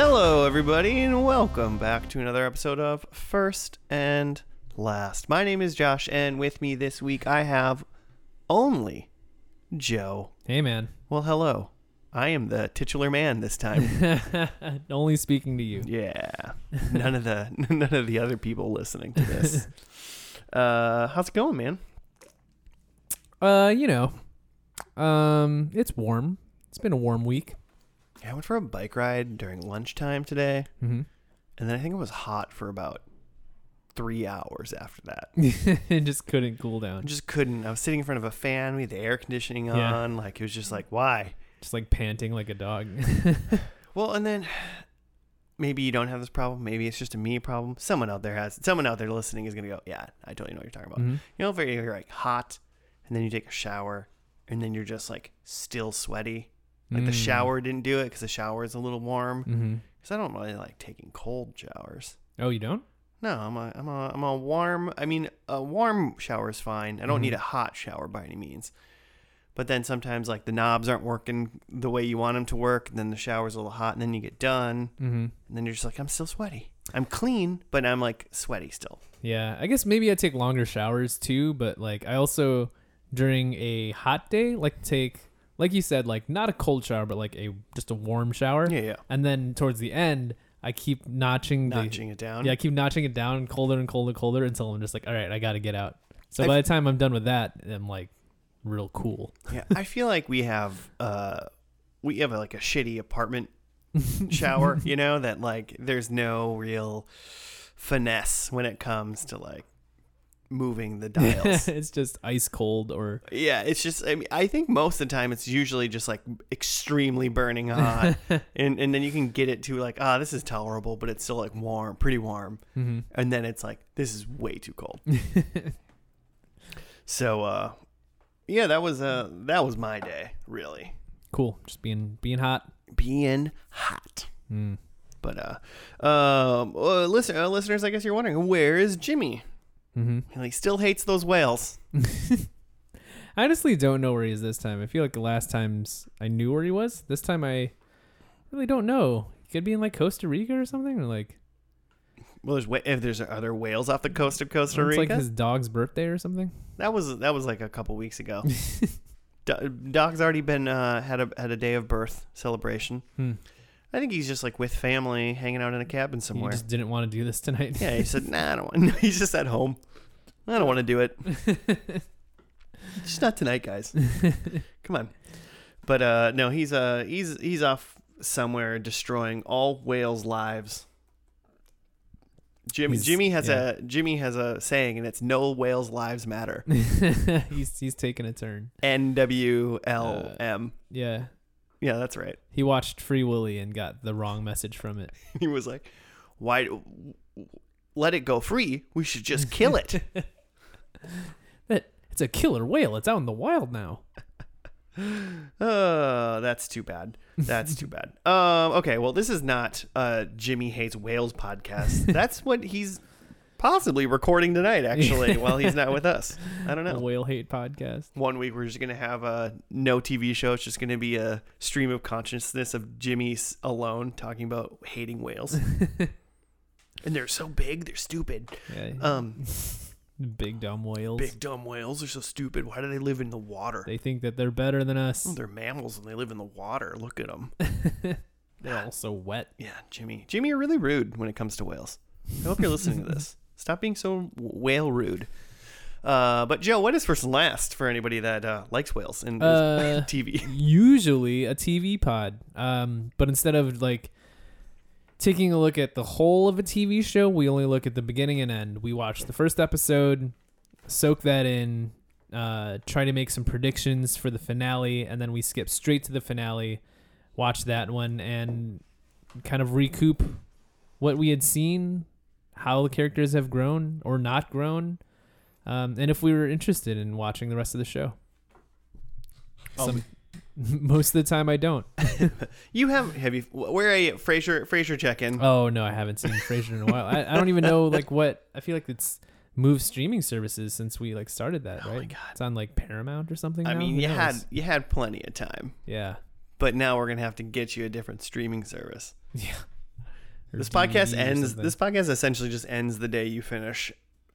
Hello, everybody, and welcome back to another episode of First and Last. My name is Josh, and with me this week I have only Joe. Hey, man. Well, hello. I am the titular man this time. Only speaking to you. yeah, none of the none of the other people listening to this. Uh, how's it going, man? Uh, you know, um, it's warm. It's been a warm week. Yeah, I went for a bike ride during lunchtime today, Mm-hmm. and then I think it was hot for about three hours after that. it just couldn't cool I down. just couldn't. I was sitting in front of a fan. We had the air conditioning Yeah. on. Like it was just like, why? Just like panting like a dog. Well, and then maybe you don't have this problem. Maybe it's just a me problem. Someone out there has. Someone out there listening is gonna go, yeah, I totally know what you're talking about. Mhm. You know, if you're like hot, and then you take a shower, and then you're just like still sweaty. Like the Mm. shower didn't do it because the shower is a little warm. mm-hmm Because I don't really like taking cold showers. Oh, you don't? No, I'm a, I'm a, I'm a warm. I mean, a warm shower is fine. I don't Mhm. need a hot shower by any means. But then sometimes like the knobs aren't working the way you want them to work, and then the shower's a little hot, and then you get done, Mm-hmm. and then you're just like, I'm still sweaty. I'm clean, but I'm like sweaty still. Yeah, I guess maybe I take longer showers too, but like I also during a hot day like to take like you said like not a cold shower but like a just a warm shower. Yeah, yeah. And then towards the end I keep notching the Notching it down. Yeah, I keep notching it down colder and colder and colder until I'm just like, all right, I got to get out. So I by the time I'm done with that, I'm like real cool. yeah. I feel like we have uh, we have like a shitty apartment shower, you know, that like there's no real finesse when it comes to like moving the dials. it's just ice cold or Yeah, it's just I mean I think most of the time it's usually just like extremely burning hot and and then you can get it to like ah this is tolerable but it's still like warm, pretty warm. Mhm. And then it's like this is way too cold. so uh yeah, that was uh that was my day, really. cool, just being being hot. Being hot. Mm. But uh um uh, listen, uh, listeners, I guess you're wondering where is Jimmy? Hmm He still hates those whales. I honestly don't know where he is this time. I feel like the last times I knew where he was. This time I really don't know. He could be in like Costa Rica or something, or like Well, there's if there's other whales off the coast of Costa it's Rica. like his dog's birthday or something. That was that was like a couple weeks ago. Do- Dog's already been uh, had a had a day of birth celebration. Hmm. I think he's just like with family, hanging out in a cabin somewhere. He just didn't want to do this tonight. Yeah, he said, "Nah, I don't want." To. He's just at home. I don't want to do it. just not tonight, guys. Come on. But uh, no, he's uh he's he's off somewhere destroying all whales' lives. Jimmy He's- Jimmy has yeah. a Jimmy has a saying, and it's "No whales' lives matter." he's he's taking a turn. N W L M. Yeah. Yeah, that's right. He watched Free Willy and got the wrong message from it. He was like, "Why let it go free? We should just kill it." That it's a killer whale. It's out in the wild now. Oh, that's too bad. That's too bad. Um, okay, well, this is not uh Jimmy hates whales podcast. That's what he's possibly recording tonight, actually, while he's not with us. I don't know. whale hate podcast. One week we're just gonna have a no TV show. It's just gonna be a stream of consciousness of Jimmy alone talking about hating whales. and they're so big, they're stupid. Yeah. Um, big dumb whales. big dumb whales are so stupid. Why do they live in the water? They think that they're better than us. Oh, they're mammals and they live in the water. Look at them. They're all so wet. Yeah, Jimmy. Jimmy, you're really rude when it comes to whales. I hope you're listening to this. Stop being so whale rude. Uh, but Joe, what is first and last for anybody that uh, likes whales and Uh, TV? Usually a TV pod. Um, but instead of like taking a look at the whole of a TV show, we only look at the beginning and end. We watch the first episode, soak that in, uh, try to make some predictions for the finale, and then we skip straight to the finale, watch that one, and kind of recoup what we had seen, how the characters have grown or not grown, um, and if we were interested in watching the rest of the show. Some, most of the time, I don't. You have have you? Where are you? Frasier Fraser check in. Oh no, I haven't seen Frasier in a while. I, I don't even know like what. I feel like it's moved streaming services since we like started that, Oh right? my God. It's on like Paramount or something. I now? mean, Who you knows? had you had plenty of time, yeah, but now we're gonna have to get you a different streaming service. yeah. This podcast ends. This podcast essentially just ends the day you finish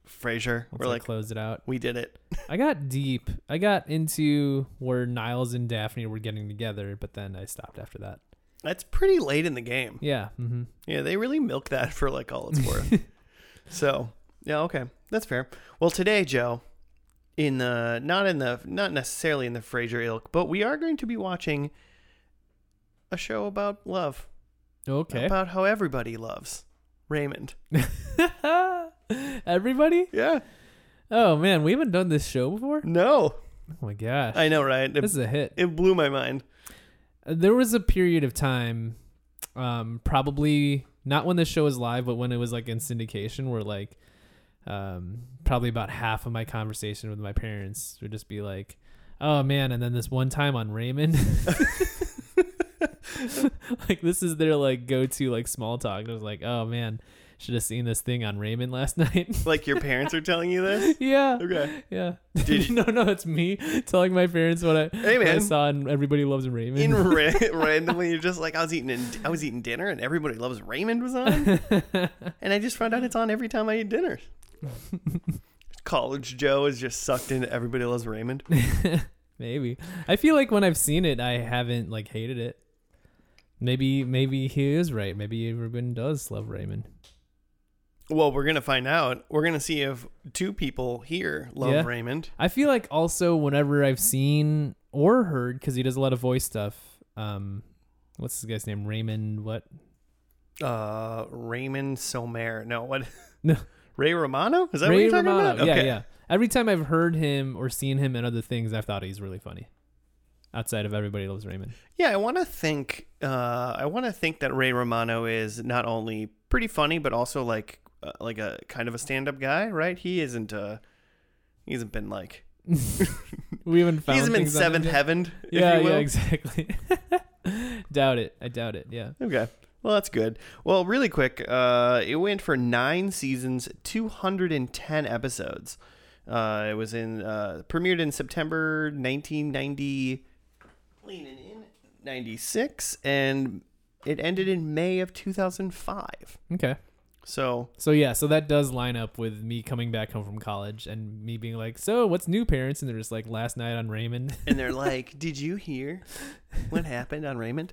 Frasier. We're like, close it out. we did it. I got deep. I got into where Niles and Daphne were getting together, but then I stopped after that. That's pretty late in the game. Yeah. Mm-hmm. Yeah, they really milk that for like all it's worth. so yeah, okay, that's fair. Well, today, Joe, in the not in the not necessarily in the Frasier ilk, but we are going to be watching a show about love, Okay. about how everybody loves Raymond. Everybody? Yeah, Oh man, we haven't done this show before. no, Oh my gosh, I know, right? It, this is a hit. it blew my mind. There was a period of time, um, probably not when the show was live, but when it was like in syndication, where like, um, probably about half of my conversation with my parents would just be like, "Oh man," and then this one time on Raymond. like this is their like go-to like small talk. I was like, "Oh man, should have seen this thing on Raymond last night." Like your parents are telling you this? yeah, Okay. yeah. Did you- no, no, it's me telling my parents what I, Hey, what I saw and Everybody Loves Raymond. In ra- randomly, you're just like I was eating. In, I was eating dinner, and everybody loves Raymond was on. And I just found out it's on every time I eat dinner. College Joe is just sucked into Everybody Loves Raymond. maybe. I feel like when I've seen it, I haven't like hated it. Maybe, maybe he is right. Maybe everyone does love Raymond. Well, we're gonna find out. We're gonna see if two people here love Yeah. Raymond. I feel like also whenever I've seen or heard, because he does a lot of voice stuff. Um, what's this guy's name? Raymond. What? Uh, Raymond Somer. No, what? No. Ray Romano. Is that Ray what you're talking Romano. about? Yeah, yeah. Every time I've heard him or seen him in other things, I've thought he's really funny. Outside of Everybody Loves Raymond. Yeah, I want to think. Uh, I want to think that Ray Romano is not only pretty funny, but also like uh, like a kind of a stand-up guy, right? He isn't. Uh, he hasn't been like. We haven't found. he hasn't been things on him seventh heavened. If Yeah, you will. yeah, exactly. doubt it. I doubt it. Yeah. Okay. Well, that's good. Well, really quick, uh, it went for nine seasons, 210 episodes. Uh, it was in uh, premiered in September 1990, leaning in 96, and it ended in May of 2005. Okay. So So yeah, so that does line up with me coming back home from college and me being like, "So, what's new, parents?" And they're just like, "Last night on Raymond." and they're like, "Did you hear what happened on Raymond?"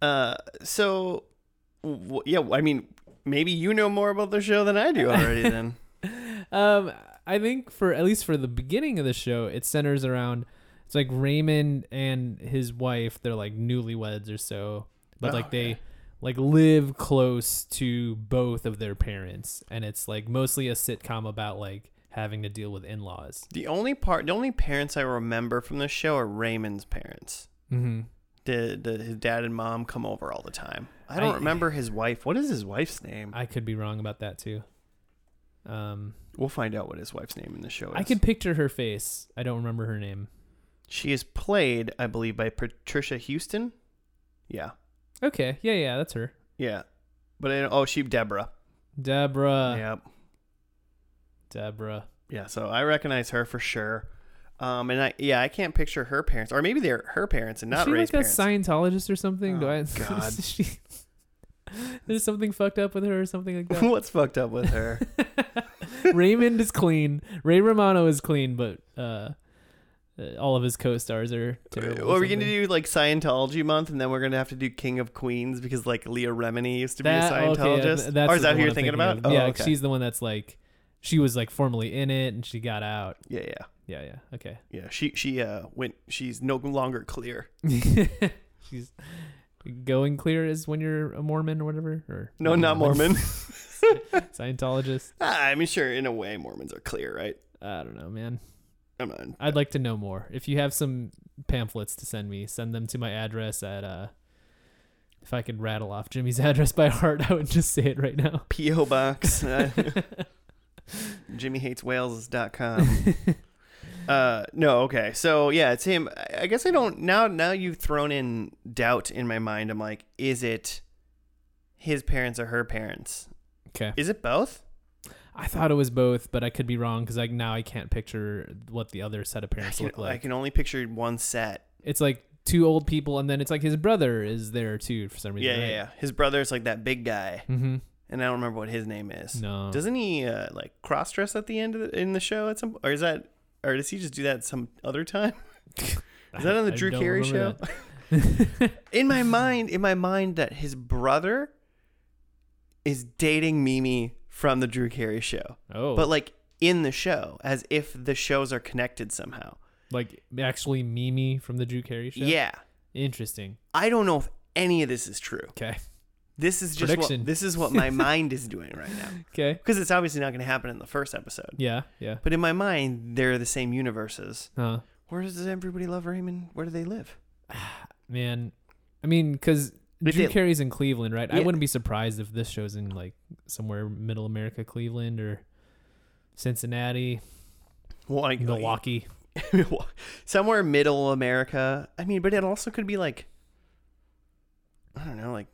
Uh, so w- yeah, I mean, maybe you know more about the show than I do already. Then um, I think for at least for the beginning of the show, it centers around it's like Raymond and his wife. They're like newlyweds or so, but Oh, like they okay. like live close to both of their parents, and it's like mostly a sitcom about like having to deal with in-laws. the only part, the only parents I remember from the show are Raymond's parents. Mm-hmm. The, the his dad and mom come over all the time. I don't I- remember his wife. What is his wife's name? I could be wrong about that too. Um, we'll find out what his wife's name in the show is. I could picture her face. I don't remember her name. She is played, I believe, by Patricia Heaton. Yeah, Okay, yeah, yeah, that's her. yeah. But I, oh, she Deborah. Deborah. Yep. Deborah. Yeah, so I recognize her for sure. Um, and I yeah, I can't picture her parents, or maybe they're her parents and not she Ray's like a parents. Scientologist or something? Do Oh, I? God. is she- There's something fucked up with her or something like that. What's fucked up with her? Raymond is clean. Ray Romano is clean, but uh, uh, all of his co-stars are terrible. Well, we're gonna do like Scientology month, and then we're gonna have to do King of Queens because like Leah Remini used to be a Scientologist. th- that's or is that who you're I'm thinking about? Oh, yeah, okay. she's the one that's like, she was like formerly in it and she got out. yeah, yeah, Yeah, yeah. Okay. yeah. She she uh went. She's no longer clear. she's going clear is when you're a Mormon or whatever, or No, not Mormon. Scientologist. ah, I mean, sure, in a way, Mormons are clear, right? I don't know, man. I'd like to know more. If you have some pamphlets to send me, send them to my address at uh if I could rattle off Jimmy's address by heart, I would just say it right now. PO box. Uh, JimmyHatesWhales.com. Uh, no, okay. So yeah, it's him. I guess I don't now. Now you've thrown in doubt in my mind. I'm like, is it his parents or her parents? Okay. Is it both? I thought it was both, but I could be wrong because like now I can't picture what the other set of parents can, look like. I can only picture one set. It's like two old people, and then it's like his brother is there too for some reason. Yeah, yeah, yeah. His is like that big guy, Mm-hmm. and I don't remember what his name is. No. Doesn't he uh, like cross dress at the end of the, in the show at some, or is that, or does he just do that some other time? Is that on the I Drew don't Carey show? in my mind, in my mind, that his brother is dating Mimi from the Drew Carey show, oh, but like in the show, as if the shows are connected somehow. like actually Mimi from the Drew Carey show. Yeah, Interesting. I don't know if any of this is true. Okay. This is just what, this is what my mind is doing right now Okay. because it's obviously not going to happen in the first episode. Yeah. Yeah. But in my mind, they're the same universes. Uh, Where does everybody love Raymond? Where do they live? man, I mean, because If Drew they- Carey's in Cleveland, right? I wouldn't be surprised if this show's in like somewhere middle America, Cleveland or Cincinnati, Well, like, Milwaukee. somewhere middle America. I mean, but it also could be like, I don't know, like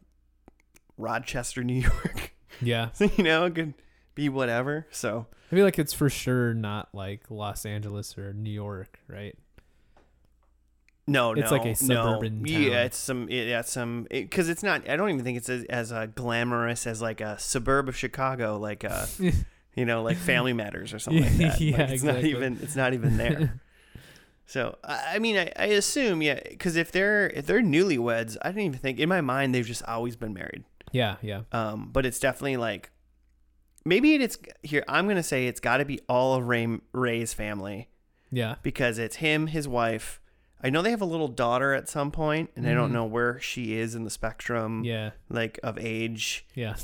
Rochester, New York. Yeah. you know, it could be whatever. So I feel like it's for sure not like Los Angeles or New York, right? No, It's no, like a suburban no. town. Yeah, it's some, yeah, it's some, because it's not. I don't even think it's as, as uh, glamorous as like a suburb of Chicago, like uh, you know, like Family Matters or something like that. Yeah, Like, it's not even. It's not even there. So I I mean, I, I assume, yeah, because if they're if they're newlyweds, I didn't even think in my mind they've just always been married. yeah, yeah. Um, but it's definitely like maybe it's here. I'm gonna say it's got to be all of Ray Ray's family Yeah. because it's him, his wife. I know they have a little daughter at some point, and I don't Mhm. know where she is in the spectrum, Yeah. like of age, Yeah.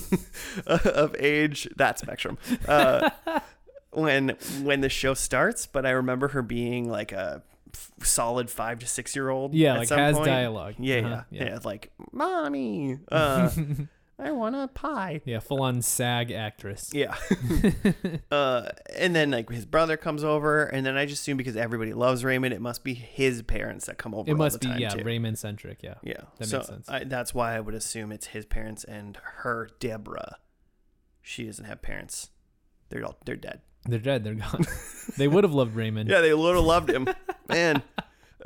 of age that spectrum. Uh, when when the show starts, but I remember her being like a f- solid five to six year old. Yeah, at like some has point. dialogue. Yeah, Uh-huh, yeah, yeah, Like, mommy, uh, I want a pie. yeah, full on SAG actress. Yeah. uh, and then like his brother comes over, and then I just assume because everybody loves Raymond, it must be his parents that come over. It all must the be time, yeah, too. Raymond centric, yeah. Yeah, That so makes sense. I, that's why I would assume it's his parents and her Deborah. She doesn't have parents. They're all they're dead. They're dead, they're gone. they would have loved Raymond. Yeah, they would have loved him, man.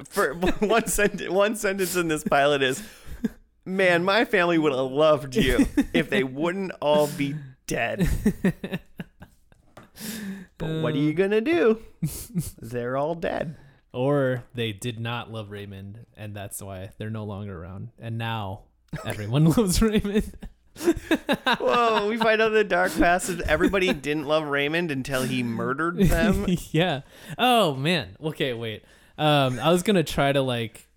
For one sentence, one sentence in this pilot is, "Man, my family would have loved you if they wouldn't all be dead." But what are you gonna do? They're all dead. Or they did not love Raymond and that's why they're no longer around. And now everyone loves Raymond. Whoa, we find out the dark past is everybody didn't love Raymond until he murdered them. yeah. Oh man. Okay, wait. Um, I was gonna try to like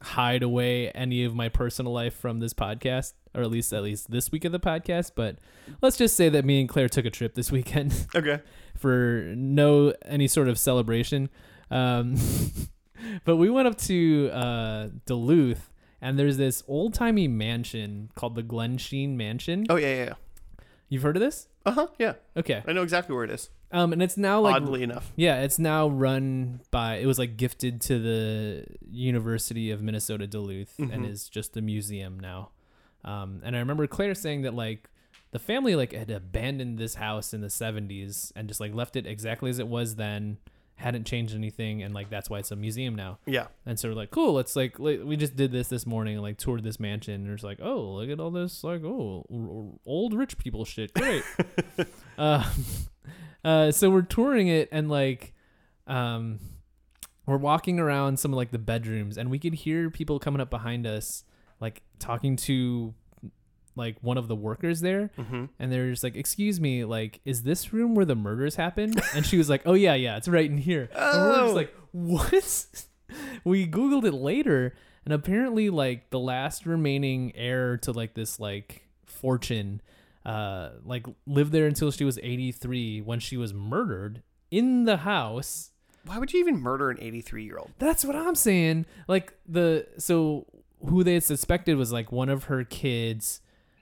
hide away any of my personal life from this podcast, or at least at least this week of the podcast. But let's just say that me and Claire took a trip this weekend Okay. for no any sort of celebration. Um, but we went up to uh, Duluth, and there's this old timey mansion called the Glensheen Mansion. Oh yeah, yeah. yeah. You've heard of this? Uh huh. Yeah, Okay. I know exactly where it is. Um, and it's now like Oddly enough. Yeah, it's now run by. It was like gifted to the University of Minnesota Duluth, and Mhm. is just a museum now. Um, and I remember Claire saying that like the family like had abandoned this house in the '70s and just like left it exactly as it was then, hadn't changed anything, and like that's why it's a museum now. Yeah. And so we're like, cool. Let's like, we just did this this morning, and, like toured this mansion. And it's like, oh, look at all this like oh old rich people shit. Great. uh, uh, so we're touring it, and like, um, we're walking around some of like the bedrooms, and we could hear people coming up behind us, like talking to like one of the workers there Mm-hmm. and they're just like excuse me like is this room where the murders happened and she was like oh yeah yeah it's right in here and we're Oh. just like what we googled it later and apparently like the last remaining heir to like this like fortune uh like lived there until she was 83 when she was murdered in the house Why would you even murder an 83 year old? that's what I'm saying. Like the so who they had suspected was like one of her kids,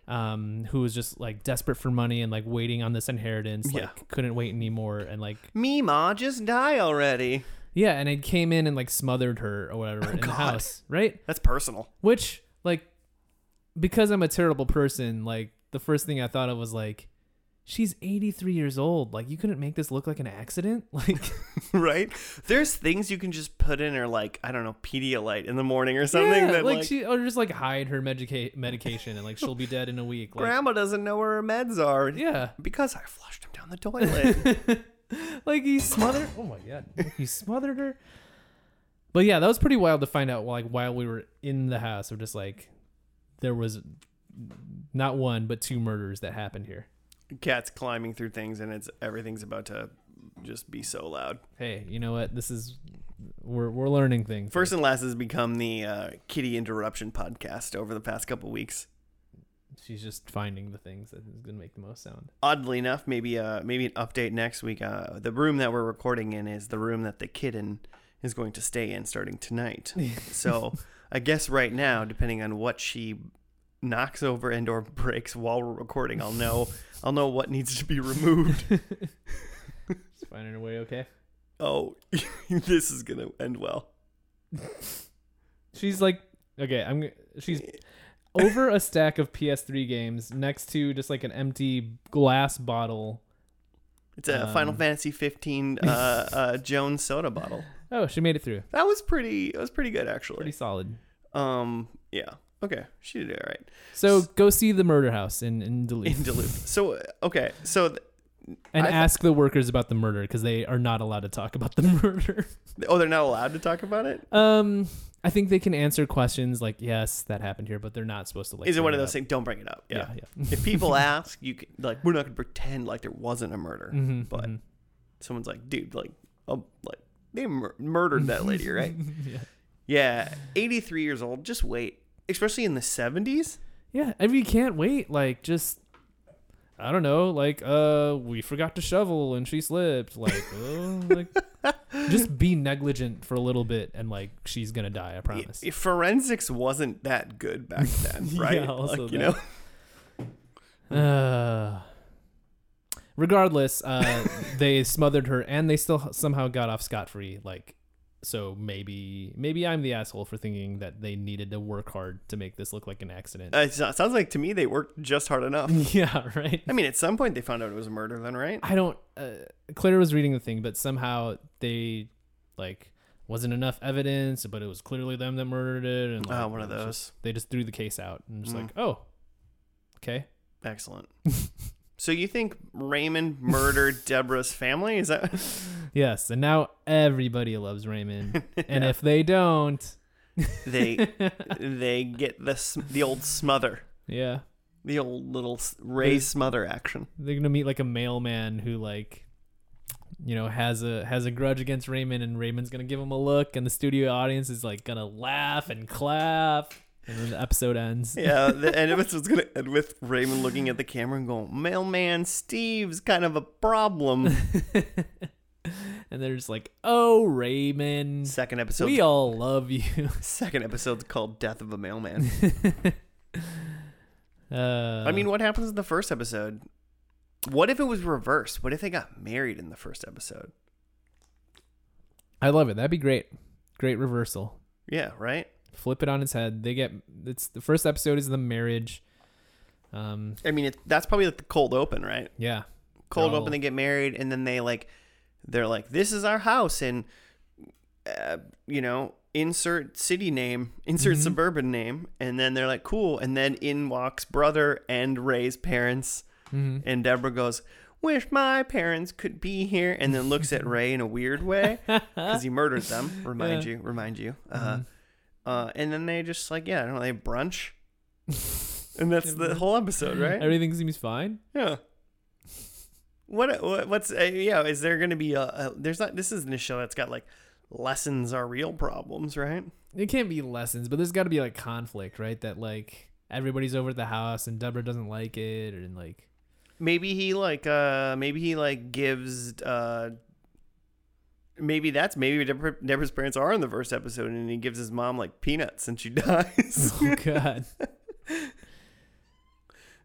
um, who was just like desperate for money and like waiting on this inheritance, like Yeah. couldn't wait anymore, and like Me, ma, just die already. yeah, and it came in and like smothered her or whatever in the house, right? That's personal. Which like because I'm a terrible person, like the first thing I thought of was like, she's 83 years old. Like you couldn't make this look like an accident. Like right? There's things you can just put in her like I don't know Pedialyte in the morning or something yeah, that like, like, she or just like hide her medica- medication and like she'll be dead in a week. Like grandma doesn't know where her meds are yeah. because I flushed them down the toilet. like he smothered. Oh my god, he smothered her. But yeah, that was pretty wild to find out. Like while we were in the house, or just like there was not one but two murders that happened here. Cat's climbing through things and it's everything's about to just be so loud. Hey, you know what? This is we're we're learning things. First and last has become the uh, kitty interruption podcast over the past couple weeks. she's just finding the things that is gonna make the most sound. Oddly enough, maybe uh maybe an update next week. Uh, the room that we're recording in is the room that the kitten is going to stay in starting tonight. so I guess right now, depending on what she knocks over and or breaks while we're recording, I'll know I'll know what needs to be removed. Just finding a way okay. oh, this is gonna end well. She's like okay. I'm. She's over a stack of PS3 games next to just like an empty glass bottle. It's a Final Um, Fantasy 15 uh, uh, Jones soda bottle. Oh, she made it through. That was pretty. It was pretty good actually. Pretty solid. Um. Yeah. Okay. She did it all right. So go see the murder house in in Duluth In Duluth. So okay. So th- and I- ask the workers about the murder because they are not allowed to talk about the murder. oh, they're not allowed to talk about it. Um, I think they can answer questions like, "Yes, that happened here," but they're not supposed to like. Is it one of those things? Don't bring it up. Yeah. Yeah, yeah. if people ask, you can, like we're not gonna pretend like there wasn't a murder. Mhm, but mhm. Someone's like, dude, like, oh, like they mur- murdered that lady, right? yeah. yeah. 83 years old. Just wait. Especially in the 70s. Yeah, I mean, you can't wait, like just I don't know, like uh we forgot to shovel and she slipped. Like, oh, like just be negligent for a little bit and like she's gonna die, I promise. Forensics wasn't that good back then, Yeah, right? also like, you know. Uh regardless, uh they smothered her and they still somehow got off scot free. Like so maybe maybe I'm the asshole for thinking that they needed to work hard to make this look like an accident. Uh, it sounds like to me they worked just hard enough. yeah, right. I mean, at some point they found out it was a murder, then, right? I don't. Uh, Claire was reading the thing, but somehow they like wasn't enough evidence, but it was clearly them that murdered it, and like, Oh, one of those. just- they just threw the case out and just Mm. like, oh, okay. Excellent. so you think Raymond murdered Deborah's family? Is that? Yes, and now everybody loves Raymond, and Yeah. if they don't, they they get the the old smother, yeah, the old little Ray smother action. they're gonna meet like a mailman who like. You know, has a has a grudge against Raymond, and Raymond's gonna give him a look, and the studio audience is like gonna laugh and clap, and then the episode ends. Yeah, the end of it it's gonna end with Raymond looking at the camera and going, "Mailman Steve's kind of a problem." and they're just like, "Oh, Raymond, Second episode. we all love you." Second episode's called "Death of a Mailman." Uh, I mean, what happens in the first episode? What if it was reversed? What if they got married in the first episode? I love it. That'd be great. Great reversal. Yeah, right. Flip it on its head. They get it's the first episode is the marriage. Um, I mean, it, that's probably like the cold open, right? yeah, cold open they get married and then they like they're like this is our house and uh, you know insert city name insert Mhm. suburban name and then they're like cool and then in walks brother and ray's parents hmm and deborah goes wish my parents could be here and then looks at ray in a weird way because he murdered them remind Yeah. you remind you uh, Mhm. Uh, and then they just like yeah i don't know they brunch and that's the whole episode right everything seems fine. yeah. What, what what's uh, yeah? Is there going to be a, a? There's not. This isn't a show that's got like lessons are real problems, right? It can't be lessons, but there's got to be like conflict, right? That like everybody's over at the house and Deborah doesn't like it, and like Maybe he like uh maybe he like gives uh. Maybe that's maybe Deborah, Deborah's parents are in the first episode, and he gives his mom like peanuts, and she dies. oh god,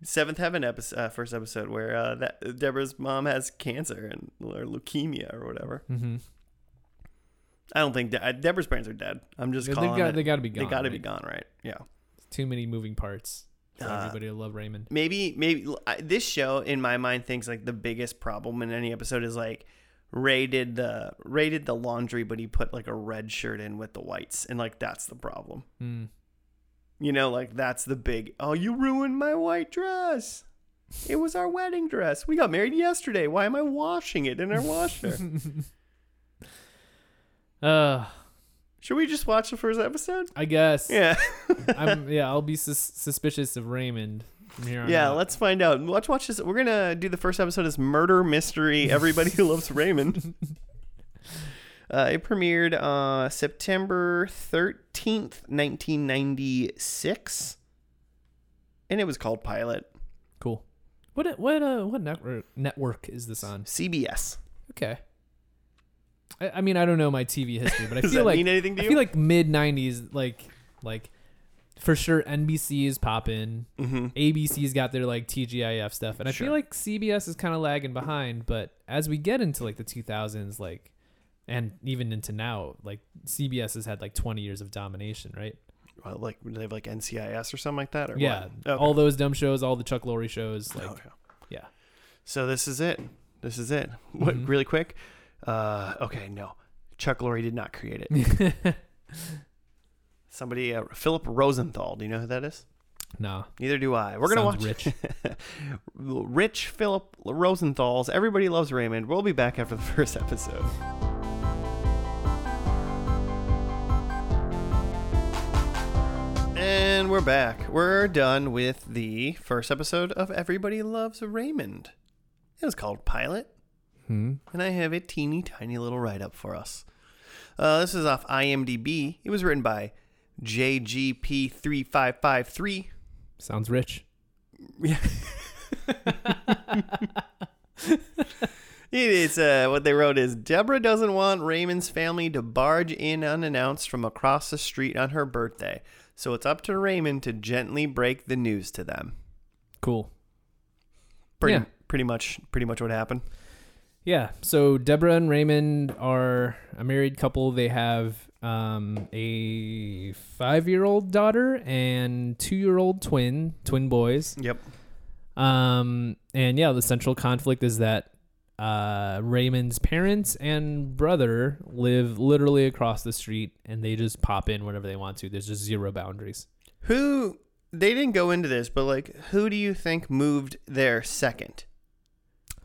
Seventh Heaven episode, uh, first episode, where uh, that Deborah's mom has cancer and or leukemia or whatever. hmm I don't think De- Deborah's parents are dead. I'm just they calling got it. they got to be gone. they got to be gone, right? Yeah. Too many moving parts So Uh, everybody will love Raymond. maybe maybe I- this show in my mind thinks like the biggest problem in any episode is like Ray did the Ray did the laundry, but he put like a red shirt in with the whites, and like that's the problem. Mm. You know, like that's the big. Oh, you ruined my white dress. It was our wedding dress. We got married yesterday. Why am I washing it in our washer? uh, Should we just watch the first episode? I guess. Yeah. I'm yeah, I'll be sus- suspicious of Raymond from here on yeah, out. let's find out. Let's watch this. We're gonna do the first episode as murder mystery. Everybody who loves Raymond. Uh, it premiered uh, September thirteenth, nineteen ninety six, and it was called Pilot. Cool. What what uh what network network is this on? CBS. Okay. I, I mean I don't know my TV history, but I Does feel that like mean anything to I feel like mid '90s, like like for sure NBC is popping. mm-hmm. ABC's got their like TGIF stuff, and I Sure. feel like CBS is kind of lagging behind. But as we get into like the 2000s, like and even into now, like CBS has had like 20 years of domination, right? Well, like they have like NCIS or something like that, or yeah, what? Okay. all those dumb shows, all the Chuck Lorre shows, like Okay. yeah. So this is it. This is it. What? Mhm. Really quick. Uh, okay, no. Chuck Lorre did not create it. Somebody, uh, Philip Rosenthal. Do you know who that is? nah, Neither do I. We're gonna watch rich. Rich Philip Rosenthal's Everybody Loves Raymond. We'll be back after the first episode. And we're back. We're done with the first episode of Everybody Loves Raymond. It was called Pilot, hmm. and I have a teeny tiny little write up for us. Uh, this is off IMDb. It was written by JGP3553. sounds rich. Yeah. It is uh, what they wrote is Deborah doesn't want Raymond's family to barge in unannounced from across the street on her birthday, so it's up to Raymond to gently break the news to them. Cool. Pretty, Yeah. pretty much, pretty much what happened. Yeah. So Deborah and Raymond are a married couple. They have um, a five-year-old daughter and two-year-old twin, twin boys. Yep. Um, and yeah, the central conflict is that uh, Raymond's parents and brother live literally across the street, and they just pop in whenever they want to. There's just zero boundaries. Who they didn't go into this, but like, who do you think moved there second?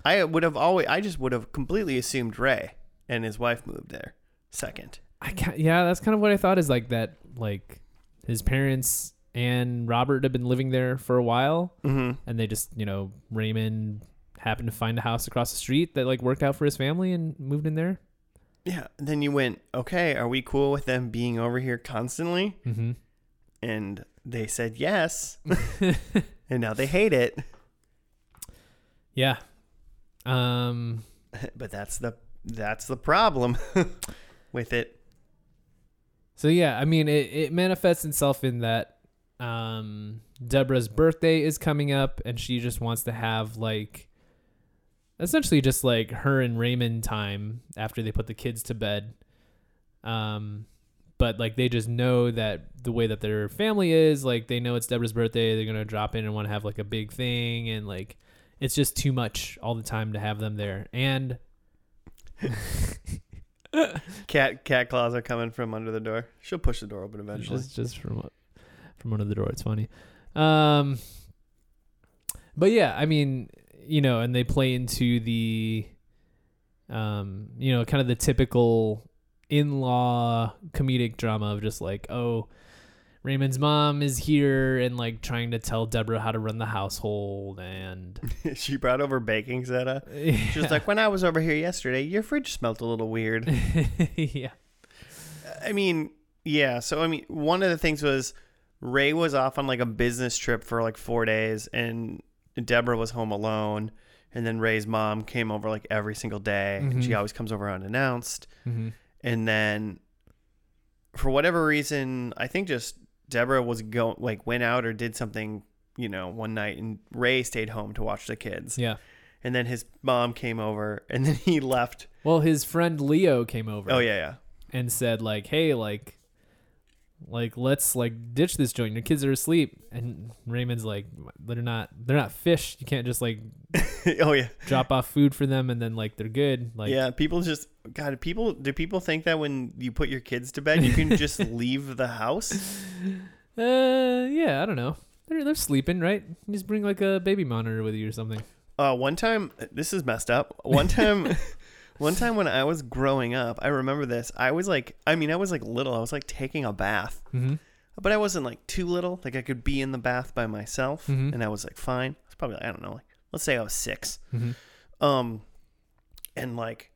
I would have always, I just would have completely assumed Ray and his wife moved there second. I can't, yeah, that's kind of what I thought is like that. Like his parents and Robert have been living there for a while, Mm-hmm. and they just, you know, Raymond happened to find a house across the street that like worked out for his family and moved in there. Yeah. And then you went, okay, are we cool with them being over here constantly? Mm-hmm. And they said yes. and now they hate it. yeah. Um. but that's the that's the problem with it. So yeah, I mean, it, it manifests itself in that um, Deborah's birthday is coming up, and she just wants to have like, essentially just like her and Raymond time after they put the kids to bed. Um, but like they just know that the way that their family is, like they know it's Deborah's birthday, they're gonna drop in and want to have like a big thing, and like it's just too much all the time to have them there, and Cat cat claws are coming from under the door. She'll push the door open eventually. Just just from from under the door. It's funny. Um, but yeah, I mean, you know, and they play into the, um, you know, kind of the typical in-law comedic drama of just like, oh, Raymond's mom is here and like trying to tell Deborah how to run the household and she brought over baking soda. She was like, when I was over here yesterday, your fridge smelled a little weird. yeah, I mean, yeah. So I mean, one of the things was Ray was off on like a business trip for like four days, and Deborah was home alone. And then Ray's mom came over like every single day, and she Mhm. always comes over unannounced. hmm And then, for whatever reason, I think just Deborah was going like went out or did something, you know, one night, and Ray stayed home to watch the kids. yeah. And then his mom came over, and then he left. Well, his friend Leo came over. Oh yeah, yeah. and said like, "Hey, like, like let's like ditch this joint. Your kids are asleep." And Raymond's like, "They're not. They're not fish. You can't just like oh yeah, drop off food for them and then like they're good." Like, yeah. People just God. People do people think that when you put your kids to bed, you can just leave the house? uh, yeah. I don't know. They're they're sleeping, right? You just bring like a baby monitor with you or something. Uh, one time, this is messed up. One time, one time when I was growing up, I remember this. I was like, I mean, I was like little. I was like taking a bath, Mm-hmm. but I wasn't like too little. Like I could be in the bath by myself, Mhm. and I was like fine. It's probably I don't know. Like let's say I was six. Mm-hmm. Um, and like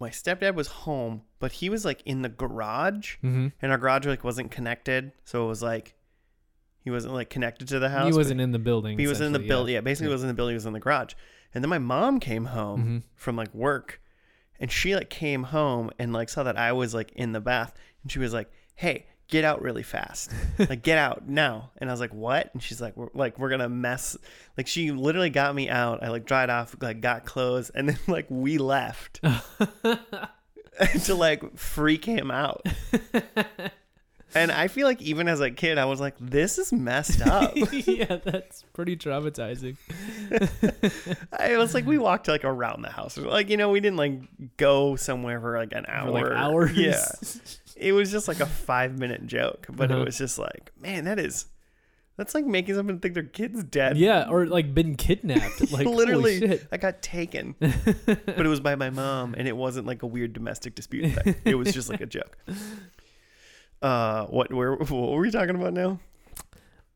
my stepdad was home, but he was like in the garage, Mm-hmm. and our garage like wasn't connected, so it was like he wasn't like connected to the house. He wasn't in the building. he was in the essentially, building. Yeah, basically, Yeah. he was in the building. He was in the garage, and then my mom came home Mhm. from like work, and she like came home and like saw that I was like in the bath, and she was like, "Hey." Get out really fast, like get out now. And I was like, "What?" And she's like, "We're like we're gonna mess." Like she literally got me out. I like dried off, like got clothes, and then like we left to like freak him out. And I feel like even as a kid, I was like, "This is messed up." yeah, that's pretty traumatizing. I was like, we walked like around the house, like you know, we didn't like go somewhere for like an hour, For like hours. Yeah, it was just like a five minute joke, but Uh-huh. it was just like, man, that is that's like making someone think their kid's dead. yeah, or like been kidnapped. Like literally. I got taken, but it was by my mom, and it wasn't like a weird domestic dispute. Thing. It was just like a joke. Uh, what? Where? What were we talking about now?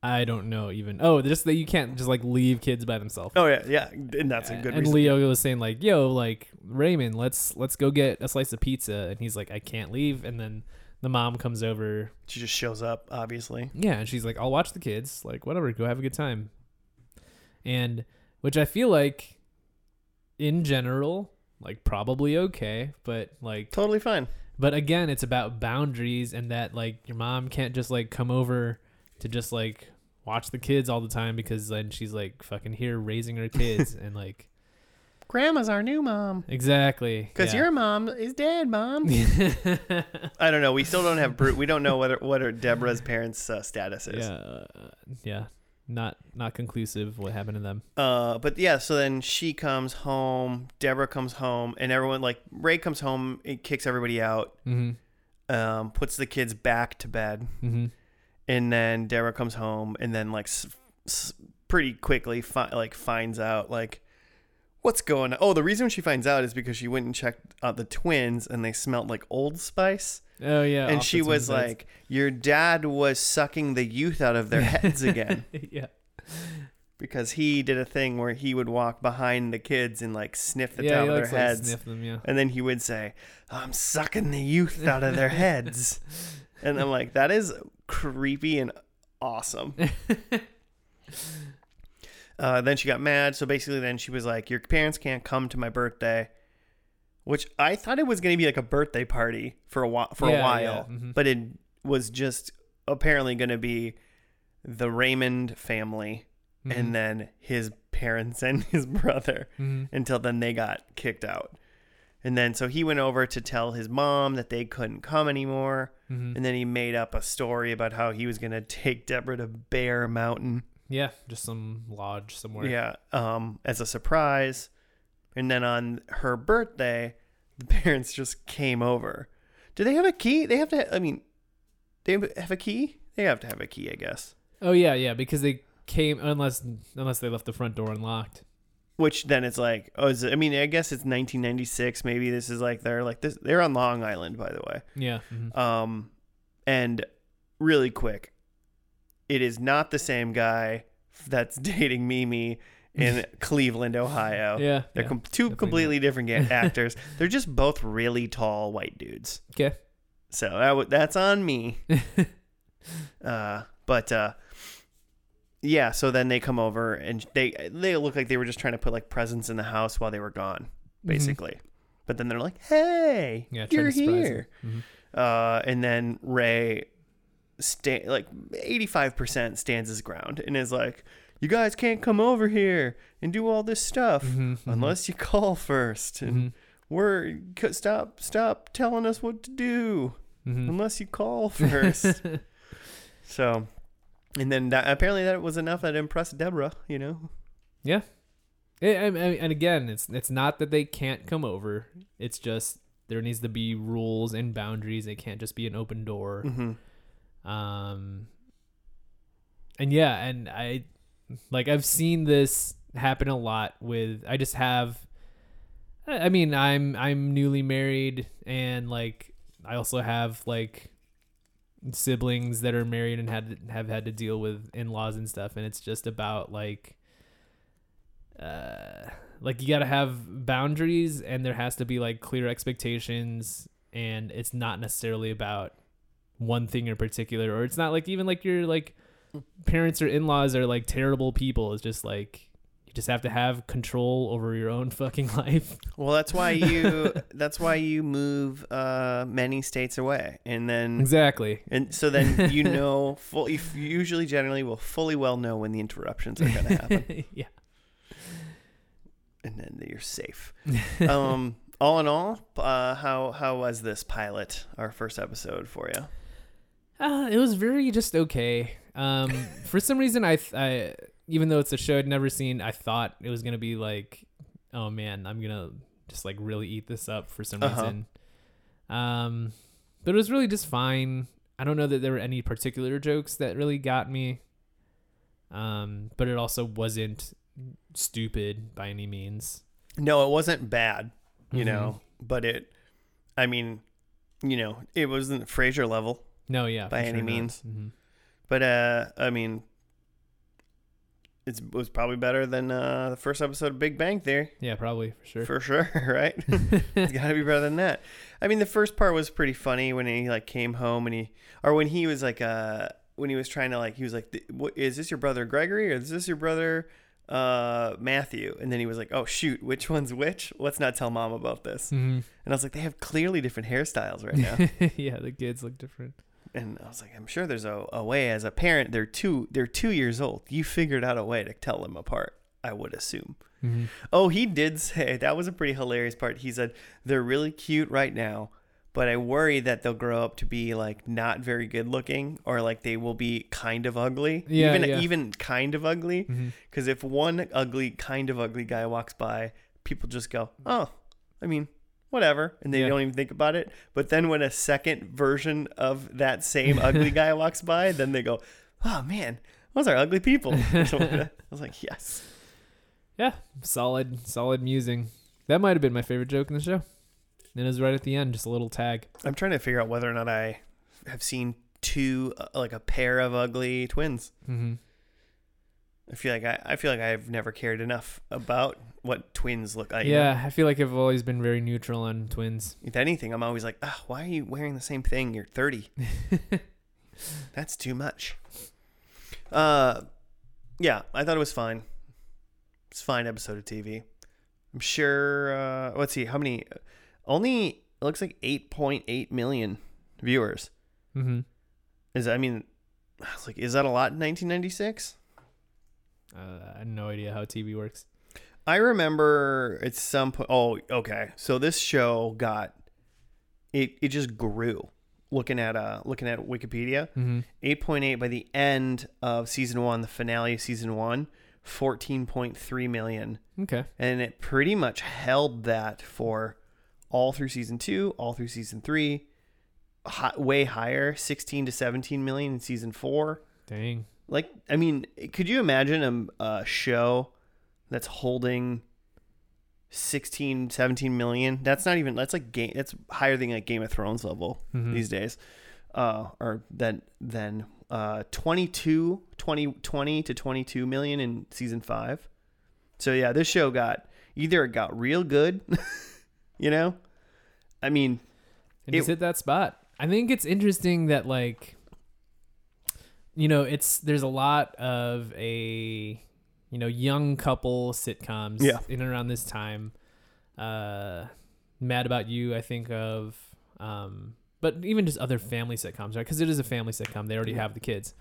I don't know even. Oh, just that you can't just like leave kids by themselves. Oh yeah, yeah, and that's a good and reason. Leo was saying like, "Yo, like Raymond, let's let's go get a slice of pizza." And he's like, "I can't leave." And then the mom comes over. She just shows up, obviously. Yeah, and she's like, "I'll watch the kids. Like whatever, go have a good time." And which I feel like in general, like probably okay, but like Totally fine. But again, it's about boundaries and that like your mom can't just like come over to just like watch the kids all the time because then she's like fucking here raising her kids and like Grandma's our new mom. exactly Because yeah. your mom is dead, mom. I don't know. We still don't have proof. We don't know whether what her Deborah's parents' uh, status is. yeah uh, yeah not not conclusive what happened to them Uh, but yeah. So then she comes home. Deborah comes home, and everyone like Ray comes home. It kicks everybody out. mm-hmm Um, puts the kids back to bed, mm-hmm and then Deborah comes home, and then like s- s- pretty quickly fi- like finds out like what's going on. Oh, the reason she finds out is because she went and checked out the twins, and they smelled like Old Spice. Oh yeah and she was like, "Your dad was sucking the youth out of their heads again. Yeah. Because he did a thing where he would walk behind the kids and like sniff the yeah top he of their like, heads, sniff them yeah. And then he would say, "I'm sucking the youth out of their heads," and I'm like, "That is creepy and awesome." Uh, then she got mad, so basically, then she was like, "Your parents can't come to my birthday." Which I thought it was going to be like a birthday party for a while, for Yeah, a yeah, while, mhm. but it was just apparently going to be the Raymond family Mhm. and then his parents and his brother Mhm. until then they got kicked out. And then so he went over to tell his mom that they couldn't come anymore. Mhm. And then he made up a story about how he was going to take Deborah to Bear Mountain. yeah just some lodge somewhere Yeah, um, as a surprise. And then on her birthday, the parents just came over. Do they have a key? They have to. I mean, they have a key. They have to have a key, I guess. oh yeah yeah because they came unless unless they left the front door unlocked Which then it's like, oh, is it, I mean, I guess it's 1996. Maybe this is like they're like this. They're on Long Island, by the way. yeah mhm. Um, and really quick, it is not the same guy that's dating Mimi in Cleveland, Ohio. yeah They're yeah. com- two completely different ga- actors. They're just both really tall white dudes. okay So that w- that's on me. uh, but uh, yeah. So then they come over and they they look like they were just trying to put like presents in the house while they were gone, basically. But then they're like, "Hey, Mm-hmm. yeah you're here." Mhm. Uh, and then Ray, sta- like eighty five percent stands his ground and is like, "You guys can't come over here and do all this stuff Mhm, mhm. unless you call first and Mhm, we're c- stop stop telling us what to do mhm. unless you call first So, and then that, apparently that was enough that impressed Deborah. You know. Yeah. I- I- and again, it's it's not that they can't come over. It's just there needs to be rules and boundaries. It can't just be an open door. Mm-hmm. Um, and yeah, and I like I've seen this happen a lot with. I just have. I mean, I'm I'm newly married, and like I also have like siblings that are married and had have had to deal with in-laws and stuff, and it's just about like. Uh, like you got to have boundaries and there has to be like clear expectations and it's not necessarily about one thing in particular or it's not like even like your like parents or in-laws are like terrible people it's just like you just have to have control over your own fucking life Well, that's why you. that's why you move uh, many states away, and then exactly and so then you know full. You usually generally will fully well know when the interruptions are going to happen, yeah and then you're safe. Um, all in all, uh, how how was this pilot, our first episode for you? Uh, it was very just okay um for some reason I, th- I even though it's a show i'd never seen i thought it was gonna be like oh man i'm gonna just like really eat this up for some Uh-huh. reason um but it was really just fine i don't know that there were any particular jokes that really got me um but it also wasn't stupid by any means No, it wasn't bad, you Mhm. know, but it. I mean, you know, it wasn't Frasier level, no yeah By any sure means. Mhm. but uh, I mean, it was probably better than uh, the first episode of Big Bang Theory. yeah probably for sure For sure, right? it's got to be better than that. I mean, the first part was pretty funny when he like came home and he, or when he was like, uh, when he was trying to like, he was like, "Is this your brother Gregory or is this your brother uh, Matthew?" And then he was like, "Oh shoot, which one's which? Let's not tell mom about this." Mhm. And I was like, "They have clearly different hairstyles right now." yeah the kids look different and I was like, "I'm sure there's a, a way." As a parent, they're two, they're two years old. You figured out a way to tell them apart. I would assume. Mhm. Oh, he did say that was a pretty hilarious part. He said they're really cute right now, but I worry that they'll grow up to be like not very good looking or like they will be kind of ugly. Yeah, even yeah. even kind of ugly. Because if one ugly, kind of ugly guy walks by, people just go, "Oh, I mean." Whatever, and they Yeah. don't even think about it. But then when a second version of that same ugly guy walks by, then they go, "Oh man, those are ugly people." Or something like that. I was like, "Yes." Yeah, solid, solid musing. That might have been my favorite joke in the show. And it was right at the end, just a little tag. I'm trying to figure out whether or not I have seen two, uh, like a pair of ugly twins. Mm-hmm. I feel like I, I feel like I've never cared enough about what twins look like. Yeah, I feel like I've always been very neutral on twins. If anything, I'm always like, ah, why are you wearing the same thing? You're 30. That's too much. Uh, yeah, I thought it was fine. It's a fine episode of TV. I'm sure. Uh, let's see, how many? Only it looks like 8.8 million viewers. Mm-hmm. Is I mean, I was like, is that a lot in 1996? Uh, I had no idea how TV works. I remember at some point. Oh, okay. So this show got it. It just grew. Looking at uh, looking at Wikipedia, Mm-hmm. 8.8 by the end of season one, the finale of season one, 14.3 million, Okay. and it pretty much held that for all through season two, all through season three, hi- way higher, 16 to 17 million in season four. Dang. Like, I mean, could you imagine a, a show that's holding 16, 17 million? That's not even, that's like game, that's higher than like Game of Thrones level Mhm. these days. Uh, or than, than, uh, 22, 20, 20 to 22 million in season five. So yeah, this show got, either it got real good, you know? I mean, And It- hit that spot. I think it's interesting that like you know, it's there's a lot of a you know, young couple sitcoms Yeah. in and around this time. Uh Mad About You, I think of um but even just other family sitcoms, right? Cuz it is a family sitcom. They already have the kids.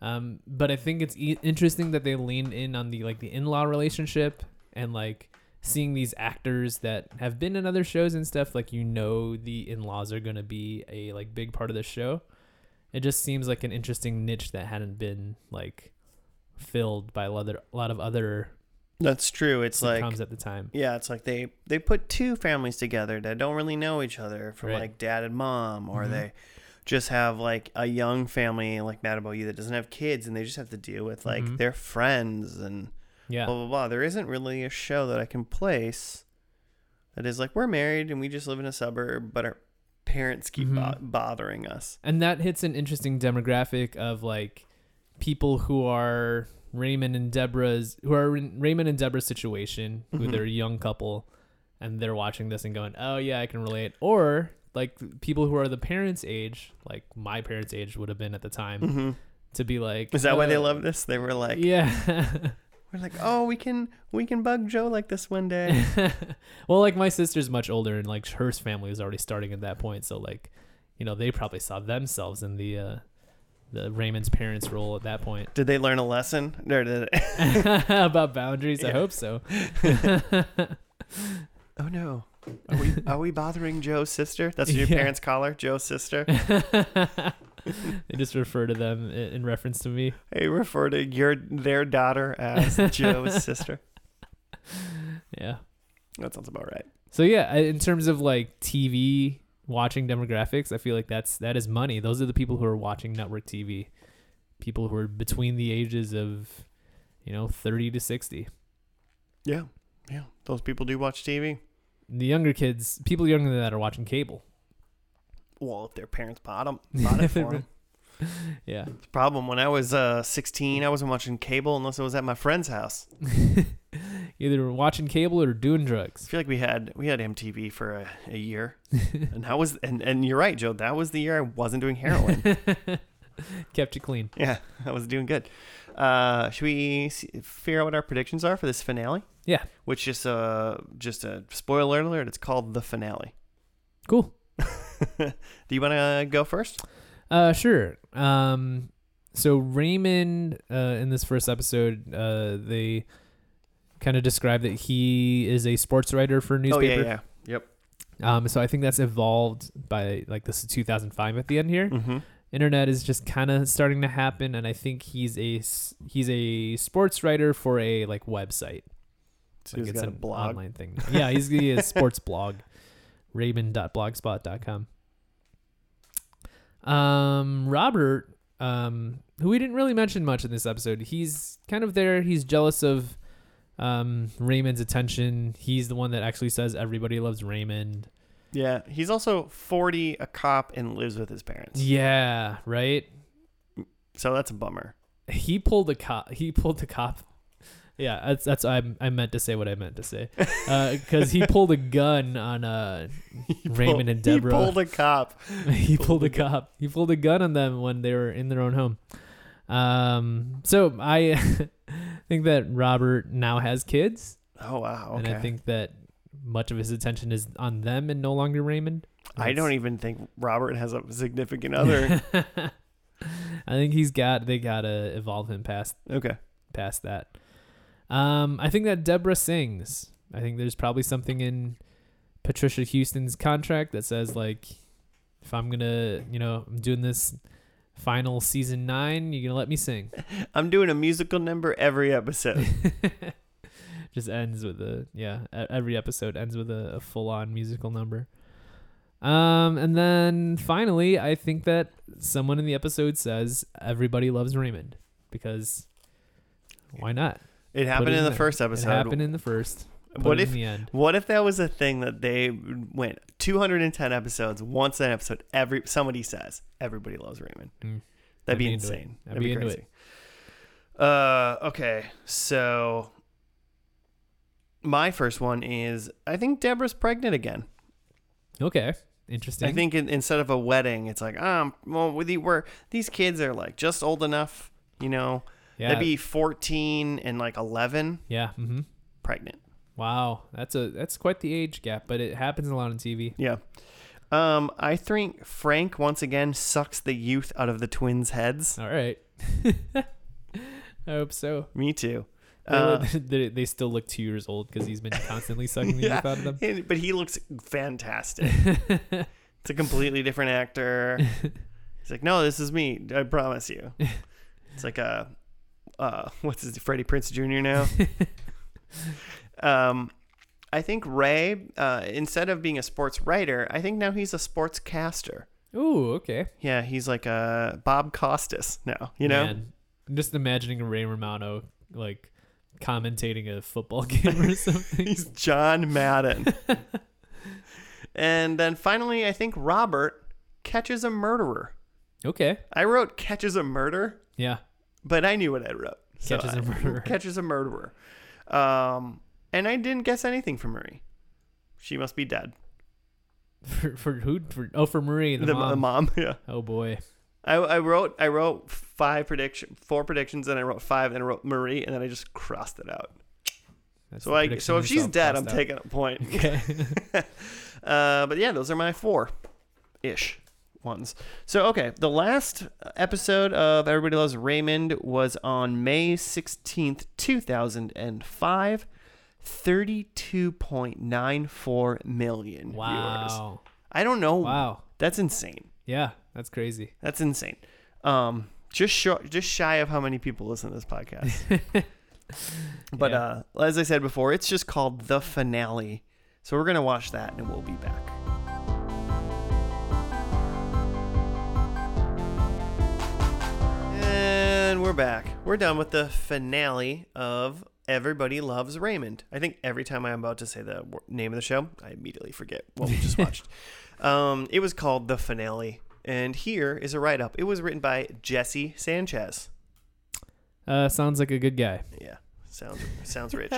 Um but I think it's e- interesting that they lean in on the like the in-law relationship and like seeing these actors that have been in other shows and stuff like you know the in-laws are going to be a like big part of the show it just seems like an interesting niche that hadn't been like filled by a lot of, a lot of other That's true. It's like at the time. yeah, it's like they they put two families together that don't really know each other from Right. like dad and mom, or Mhm. they just have like a young family like Mad About You that doesn't have kids, and they just have to deal with like Mhm. their friends and Yeah. blah blah blah. There isn't really a show that I can place that is like we're married and we just live in a suburb, but our parents keep bo- Mhm. bothering us. And that hits an interesting demographic of like people who are Raymond and Deborah's who are in Raymond and Deborah's situation, who Mhm. they're a young couple and they're watching this and going, "Oh yeah, I can relate." Or like people who are the parents' age, like my parents' age would have been at the time, hmm to be like, Is that why they "Uh, love this? They were like, Yeah. we're like, oh, we can we can bug Joe like this one day. well, like my sister's much older and like her family was already starting at that point, so like, you know, they probably saw themselves in the uh the Raymond's parents role at that point. Did they learn a lesson? Or did About boundaries, I hope so. oh no, are we are we bothering Joe's sister? That's what your Yeah. parents call her, Joe's sister. they just refer to them in reference to me. They refer to your their daughter as Joe's sister. Yeah. That sounds about right. So yeah, in terms of like TV watching demographics, I feel like that's that is money. Those are the people who are watching network TV. People who are between the ages of, you know, 30 to 60. Yeah, yeah. Those people do watch TV. The younger kids, people younger than that are watching cable. Well, if their parents bought them, bought it for them. Yeah. The problem when I was uh, 16, I wasn't watching cable unless it was at my friend's house. Either watching cable or doing drugs. I feel like we had we had MTV for a, a year, and that was and and you're right, Joe. That was the year I wasn't doing heroin. Kept you clean. yeah, I was doing good. Uh, should we see, figure out what our predictions are for this finale? Yeah. Which is uh just a spoiler alert. It's called the finale. Cool. Do you want to go first? Uh, sure. Um, so Raymond, uh, in this first episode, uh, they kind of describe that he is a sports writer for a newspaper. Oh yeah, yeah. Yep. Um, so I think that's evolved by like this is 2005 at the end here. Mm-hmm. Internet is just kind of starting to happen, and I think he's a he's a sports writer for a like website. So like he's it's got a an blog. online thing. Yeah, he's he a sports blog, Raymond.blogspot.com. Um, Robert, um, who we didn't really mention much in this episode, he's kind of there. He's jealous of um Raymond's attention. He's the one that actually says everybody loves Raymond. Yeah, he's also 40, a cop, and lives with his parents. Yeah, right. So that's a bummer. He pulled a cop. He pulled the cop. Yeah, that's that's I I meant to say what I meant to say, because he pulled a gun on uh Raymond and Deborah. he pulled a cop. he Pulled pulled a a cop. He pulled a gun on them when they were in their own home. Um, so I think that Robert now has kids, Oh wow. Okay. and I think that much of his attention is on them and no longer Raymond. I don't even think Robert has a significant other. I think he's got they gotta evolve him past okay. past that. Um, I think that Deborah sings. I think there's probably something in Patricia Heaton's contract that says like, if I'm gonna, you know, I'm doing this final season nine, you're gonna let me sing. I'm doing a musical number every episode. Just ends with a yeah. Every episode ends with a, a full on musical number. Um, and then finally, I think that someone in the episode says everybody loves Raymond because why not? It happened in in the there. first It happened in the first. Put what if the what if that was a thing that they went 210 episodes, once an episode, every somebody says everybody loves Raymond. Mm. That'd I'd be be into it. insane. That'd be be crazy. Uh, okay. So my first one is I think Deborah's pregnant again. Okay, interesting. I think in, instead of a wedding, it's like um, well, with we're these kids are like just old enough, you know. Yeah, They'd be 14 and like 11 yeah. hmm pregnant. Wow, that's a that's quite the age gap, but it happens a lot on TV. Yeah. Um, I think Frank once again sucks the youth out of the twins' heads. All right. I hope so. Me too. They Uh, they, they still look two years old because he's been constantly sucking the yeah, youth out of them. and- but he looks fantastic. it's a completely different actor. He's like, no, this is me. I promise you. it's like a, uh, what's his Freddie Prinze Jr. now. um, I think Ray, uh, instead of being a sports writer, I think now he's a sports caster. Ooh, okay. Yeah, he's like a Bob Costas now. You know, Man, I'm just imagining Ray Romano like commentating a football game or something. he's John Madden. and then finally, I think Robert catches a murderer. okay. I wrote catches a murder, Yeah. But I knew what I wrote. So Catches a murderer. catches a murderer. Um, and I didn't guess anything from Marie. She must be dead. For, for who? For, oh, for Marie, the, The, mom. the mom, yeah. Oh boy. I, I wrote I wrote five prediction, four predictions, and I wrote five, and I wrote Marie, and then I just crossed it out. That's So I so if she's dead, I'm out. taking a point. Okay. Uh, but yeah, those are my four ish ones. So, okay, the last episode of Everybody Loves Raymond was on May 16th, 2005. 32.94 million viewers. wow. I don't know. Wow. That's insane. Yeah, that's crazy. That's insane. Um, just short, just shy of how many people listen to this podcast. But Yeah. uh, as I said before, it's just called the finale. So we're gonna watch that, and we'll be back. We're done with the finale of Everybody Loves Raymond. I think every time I'm about to say the name of the show, I immediately forget what we just watched. Um, it was called The Finale. And here is a write up. It was written by Jesse Sanchez. Uh, sounds like a good guy. Yeah, sounds sounds rich.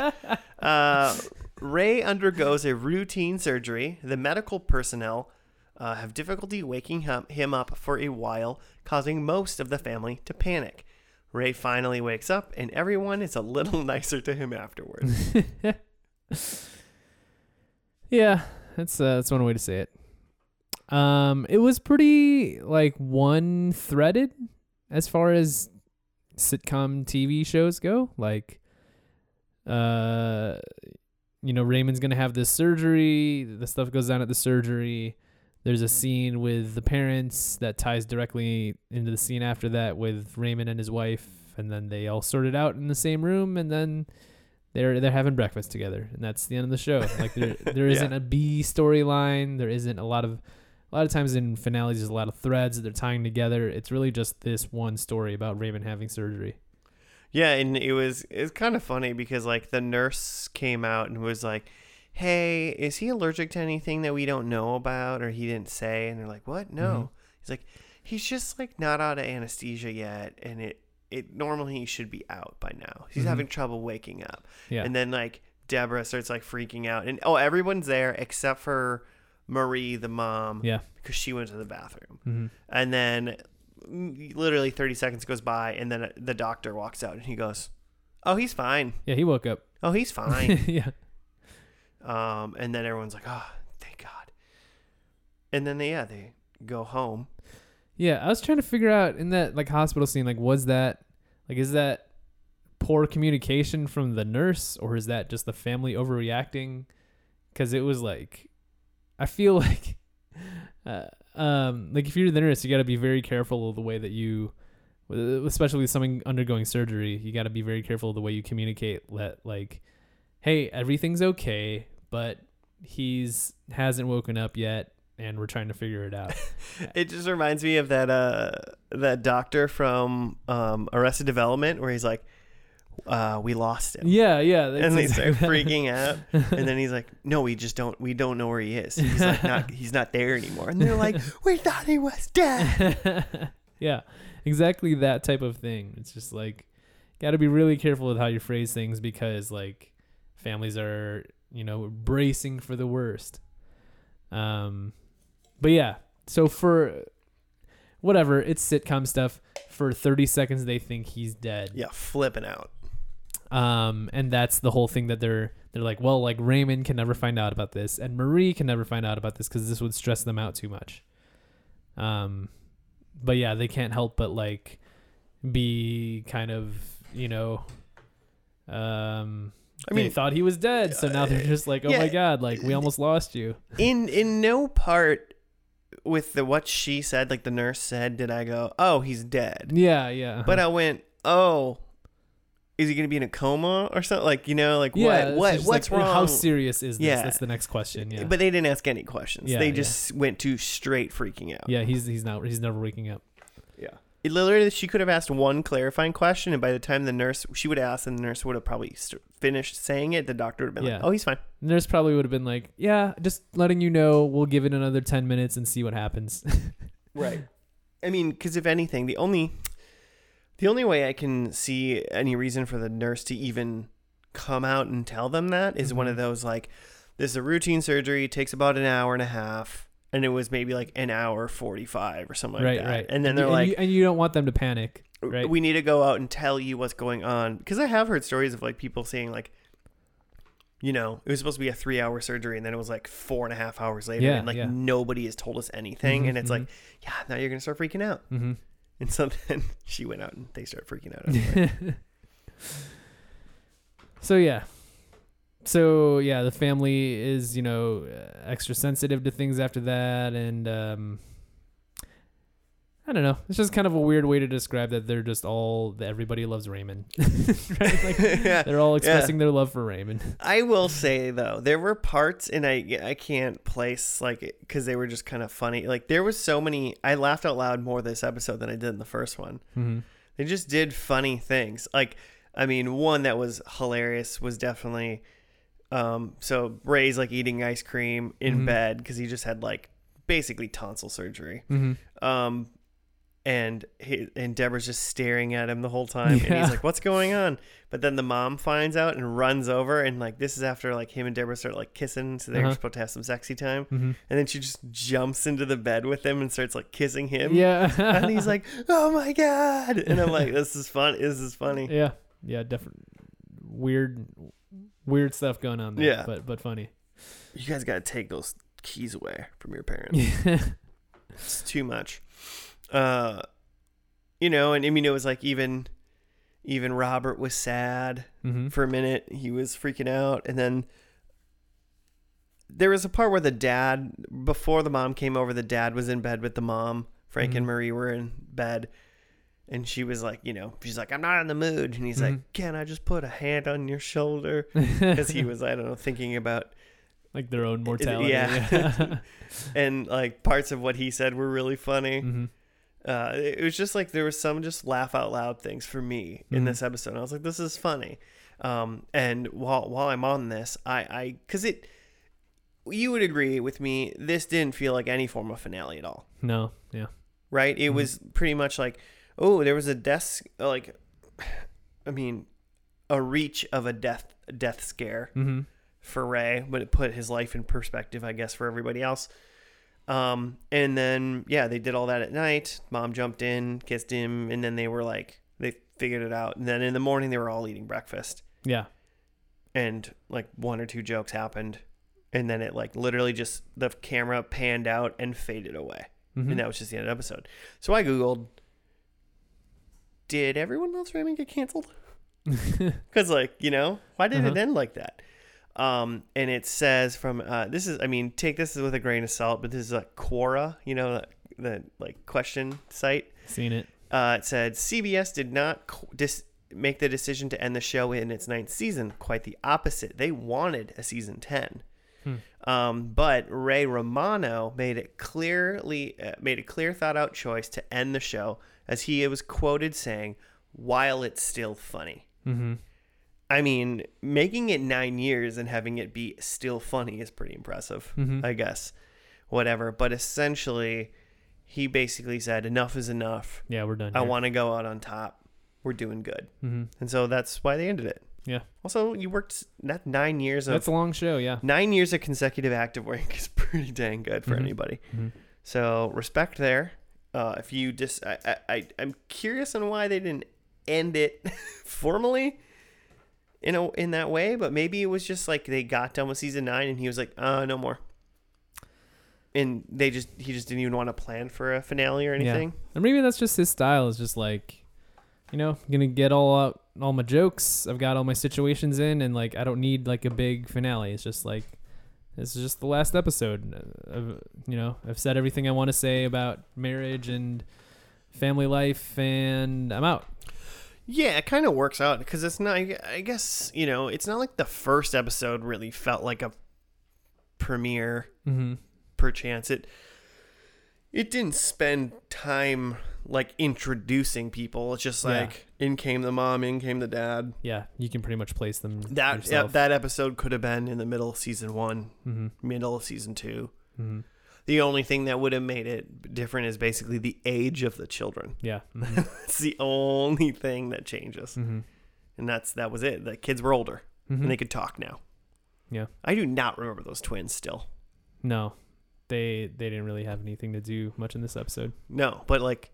Uh, Ray undergoes a routine surgery. The medical personnel uh, have difficulty waking him, him up for a while, causing most of the family to panic. Ray finally wakes up, and everyone is a little nicer to him afterwards. Yeah, that's uh, that's one way to say it. Um, it was pretty like one threaded as far as sitcom TV shows go. Like, uh, you know, Raymond's gonna have this surgery. The stuff goes down at the surgery. There's a scene with the parents that ties directly into the scene after that with Raymond and his wife, and then they all sort it out in the same room, and then they're they're having breakfast together, and that's the end of the show. Like there there Yeah. isn't a B storyline. There isn't a lot of a lot of times in finales there's a lot of threads that they're tying together. It's really just this one story about Raymond having surgery. Yeah, and it was it's kind of funny because like the nurse came out and was like, "Hey, is he allergic to anything that we don't know about or he didn't say?" And they're like, "What? No." Mhm. He's like, "He's just like not out of anesthesia yet, and it it normally he should be out by now. He's Mhm. having trouble waking up." Yeah. And then like Deborah starts like freaking out, and oh, everyone's there except for Marie, the mom, yeah. because she went to the bathroom. hmm And then mm, literally 30 seconds goes by, and then the doctor walks out and he goes, Oh, he's fine. Yeah, he woke up. Oh, he's fine. yeah. Um, and then everyone's like, Oh, thank God. And then they, yeah, they go home. Yeah, I was trying to figure out in that like hospital scene, like was that like is that poor communication from the nurse or is that just the family overreacting? Because it was like, I feel like, uh, um, like if you're the nurse, you got to be very careful of the way that you, especially with someone undergoing surgery, you got to be very careful of the way you communicate. Let like, hey, everything's okay, but he's hasn't woken up yet, and we're trying to figure it out. It just reminds me of that uh that doctor from um Arrested Development where he's like, uh, we lost him. Yeah, yeah. and they start freaking out, and then he's like, "No, we just don't. We don't know where he is. He's like not. He's not there anymore." And they're like, "We thought he was dead." yeah, exactly that type of thing. It's just like got to be really careful with how you phrase things because like families are, you know, bracing for the worst. Um but yeah, so for whatever, it's sitcom stuff. For 30 seconds they think he's dead. Yeah, flipping out. Um, and that's the whole thing that they're they're like, well, like Raymond can never find out about this, and Marie can never find out about this because this would stress them out too much. Um, but yeah, they can't help but like be kind of you know, um, I they mean, thought he was dead, so now they're just like, oh yeah, my god, like we almost lost you. in in no part with the what she said, like the nurse said, did I go, "Oh, he's dead"? Yeah, yeah. But I went, "Oh, is he gonna be in a coma or something?" Like you know, like yeah, what what what's like, wrong? How serious is this? Yeah. That's the next question. Yeah. But they didn't ask any questions. Yeah, they just went to straight freaking out. yeah, he's he's not he's never waking up. Yeah. It literally, she could have asked one clarifying question, and by the time the nurse, she would ask and the nurse would have probably st- finished saying it. The doctor would have been Yeah. like, "Oh, he's fine." The nurse probably would have been like, "Yeah, just letting you know. We'll give it another ten minutes and see what happens." Right. I mean, because if anything, the only, the only way I can see any reason for the nurse to even come out and tell them that is one of Mhm. those like, this is a routine surgery, it takes about an hour and a half, and it was maybe like an hour forty five or something like right, that. right. And then they're and like, you, and you don't want them to panic. right. we need to go out and tell you what's going on because i have heard stories of like people saying like you know it was supposed to be a three hour surgery and then it was like four and a half hours later Yeah, and like yeah. nobody has told us anything Mhm, and it's like yeah now you're gonna start freaking out hmm and so then she went out and they start freaking out so yeah, so yeah, the family is you know uh, extra sensitive to things after that, and um, I don't know. It's just kind of a weird way to describe that. They're just all that everybody loves Raymond, right? Like Yeah. they're all expressing their love for Raymond. i will say though there were parts and i i can't place like because they were just kind of funny like there was so many i laughed out loud more this episode than i did in the first one hmm They just did funny things. Like, I mean, one that was hilarious was definitely, um, so Ray's like eating ice cream in Mhm. bed because he just had like basically tonsil surgery. hmm Um, and he, and Deborah's just staring at him the whole time, and he's like, "What's going on?" But then the mom finds out and runs over, and like this is after like him and Deborah start like kissing, so they're Uh-huh. supposed to have some sexy time, hmm and then she just jumps into the bed with him and starts like kissing him Yeah, and he's like, "Oh my god!" And I'm like, "This is fun. This is funny." yeah, yeah, different, weird, weird stuff going on there. Yeah. but but funny. You guys got to take those keys away from your parents. It's too much. Uh, you know, and I mean, it was like even, even Robert was sad hmm for a minute. He was freaking out, and then there was a part where the dad, before the mom came over, the dad was in bed with the mom. Frank and Mhm. Marie were in bed. And she was like, you know, she's like, I'm not in the mood. And he's like, Mhm. can I just put a hand on your shoulder? because he was I don't know thinking about like their own mortality. yeah. and like parts of what he said were really funny. hmm Uh, it was just like there was some just laugh out loud things for me in Mhm. this episode. I was like, this is funny. Um, and while while I'm on this, I I because it you would agree with me, this didn't feel like any form of finale at all, No. Yeah. right? It Mhm. was pretty much like, oh, there was a death like, I mean, a reach of a death death scare hmm for Ray, but it put his life in perspective, I guess, for everybody else. Um, and then yeah, they did all that at night. Mom jumped in, kissed him, and then they were like, they figured it out. And then in the morning, they were all eating breakfast, Yeah. and like one or two jokes happened, and then it like literally just the camera panned out and faded away, Mhm. and that was just the end of the episode. So I googled, did everyone else Raymond get canceled? Because like you know, why did it Uh-huh. end like that? Um, and it says from uh, this is I mean take this with a grain of salt, but this is a Quora, you know, the, the like question site. Seen it. Uh, it said CBS did not qu- dis- make the decision to end the show in its ninth season. Quite the opposite. They wanted a season ten. Hmm. Um, but Ray Romano made it clearly uh, made a clear, thought out choice to end the show, as he was quoted saying, "While it's still funny." Mm-hmm. I mean, making it nine years and having it be still funny is pretty impressive, Mhm. I guess. Whatever. But essentially, he basically said, enough is enough. Yeah, we're done. I want to go out on top. We're doing good. hmm And so that's why they ended it. Yeah. Also, you worked that nine years of That's a long show. Yeah. nine years of consecutive active work is pretty dang good for Mhm. anybody. Mhm. So respect there. Uh, if you just, I, I, I'm curious on why they didn't end it formally in a in that way, but maybe it was just like they got done with season nine and he was like, uh, no more. And they just he just didn't even want to plan for a finale or Yeah. anything. Or maybe that's just his style. Is just like, you know, I'm gonna get all out all my jokes. I've got all my situations in, and like I don't need like a big finale. It's just like this is just the last episode. Uh, I've, you know, I've said everything I want to say about marriage and family life, and I'm out. Yeah, it kind of works out because it's not. I guess you know, it's not like the first episode really felt like a premiere. Mm-hmm. Perchance it. It didn't spend time like introducing people. It's just like in came the mom, in came the dad. Yeah, you can pretty much place them. That that episode could have been in the middle of season one, Mm-hmm. middle of season two. Mm-hmm. The only thing that would have made it different is basically the age of the children. Yeah. Mm-hmm. It's the only thing that changes, mm-hmm. and that's that was it. The kids were older Mm-hmm. and they could talk now. Yeah. I do not remember those twins still. No, they they didn't really have anything to do much in this episode. No, but like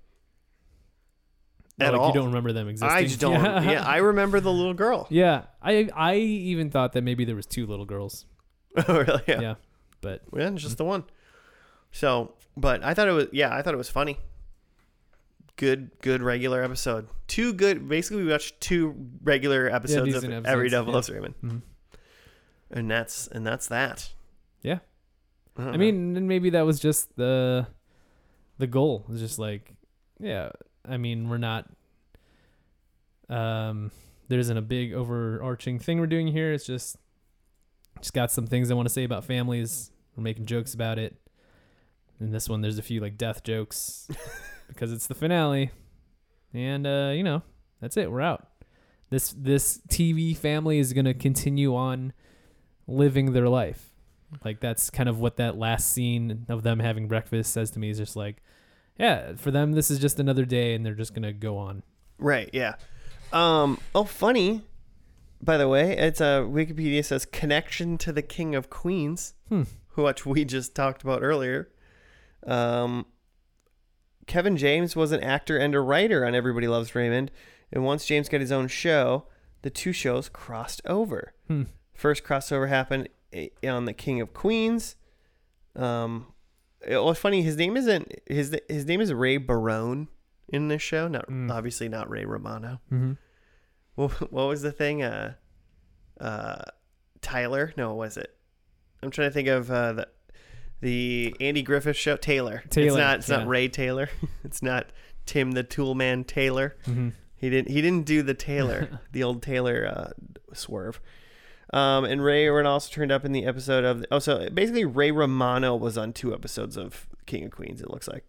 at like all. you don't remember them existing. I just don't. Yeah. I remember the little girl. yeah, I I even thought that maybe there was two little girls. Oh, really? Yeah. Yeah. But Yeah, just the one. So, but I thought it was. Yeah, I thought it was funny. Good, good regular episode. Two good. Basically, we watched two regular episodes of decent Every Devil yeah. Loves Raymond, mhm. and that's and that's that. Yeah. don't I mean, and maybe that was just the the goal. It's just like, yeah. I mean, we're not. Um, there isn't a big overarching thing we're doing here. It's just, just got some things I want to say about families. We're making jokes about it. In this one, there's a few like death jokes because it's the finale, and uh, you know, that's it. We're out. This this TV family is gonna continue on living their life. Like that's kind of what that last scene of them having breakfast says to me is just like, yeah, for them this is just another day and they're just gonna go on. Right. Yeah. Um. Oh, funny. By the way, it's a Wikipedia says connection to the King of Queens, Hmm. which we just talked about earlier. Um. Kevin James was an actor and a writer on Everybody Loves Raymond, and once James got his own show, the two shows crossed over. Hmm. First crossover happened eh, on the King of Queens. Um, it was funny. His name isn't his his name is Ray Barone in this show. Not Mm. obviously not Ray Romano. Mm-hmm. What, what was the thing? Uh, uh, Tyler? No, was it? I'm trying to think of uh, the the Andy Griffith show. Taylor. It's Taylor, not. It's yeah. not Ray Taylor. it's not Tim the Toolman Taylor. Mm-hmm. He didn't. He didn't do the Taylor, the old Taylor uh, swerve. Um, and Ray Ren also turned up in the episode of. Oh, so basically, Ray Romano was on two episodes of King of Queens. It looks like.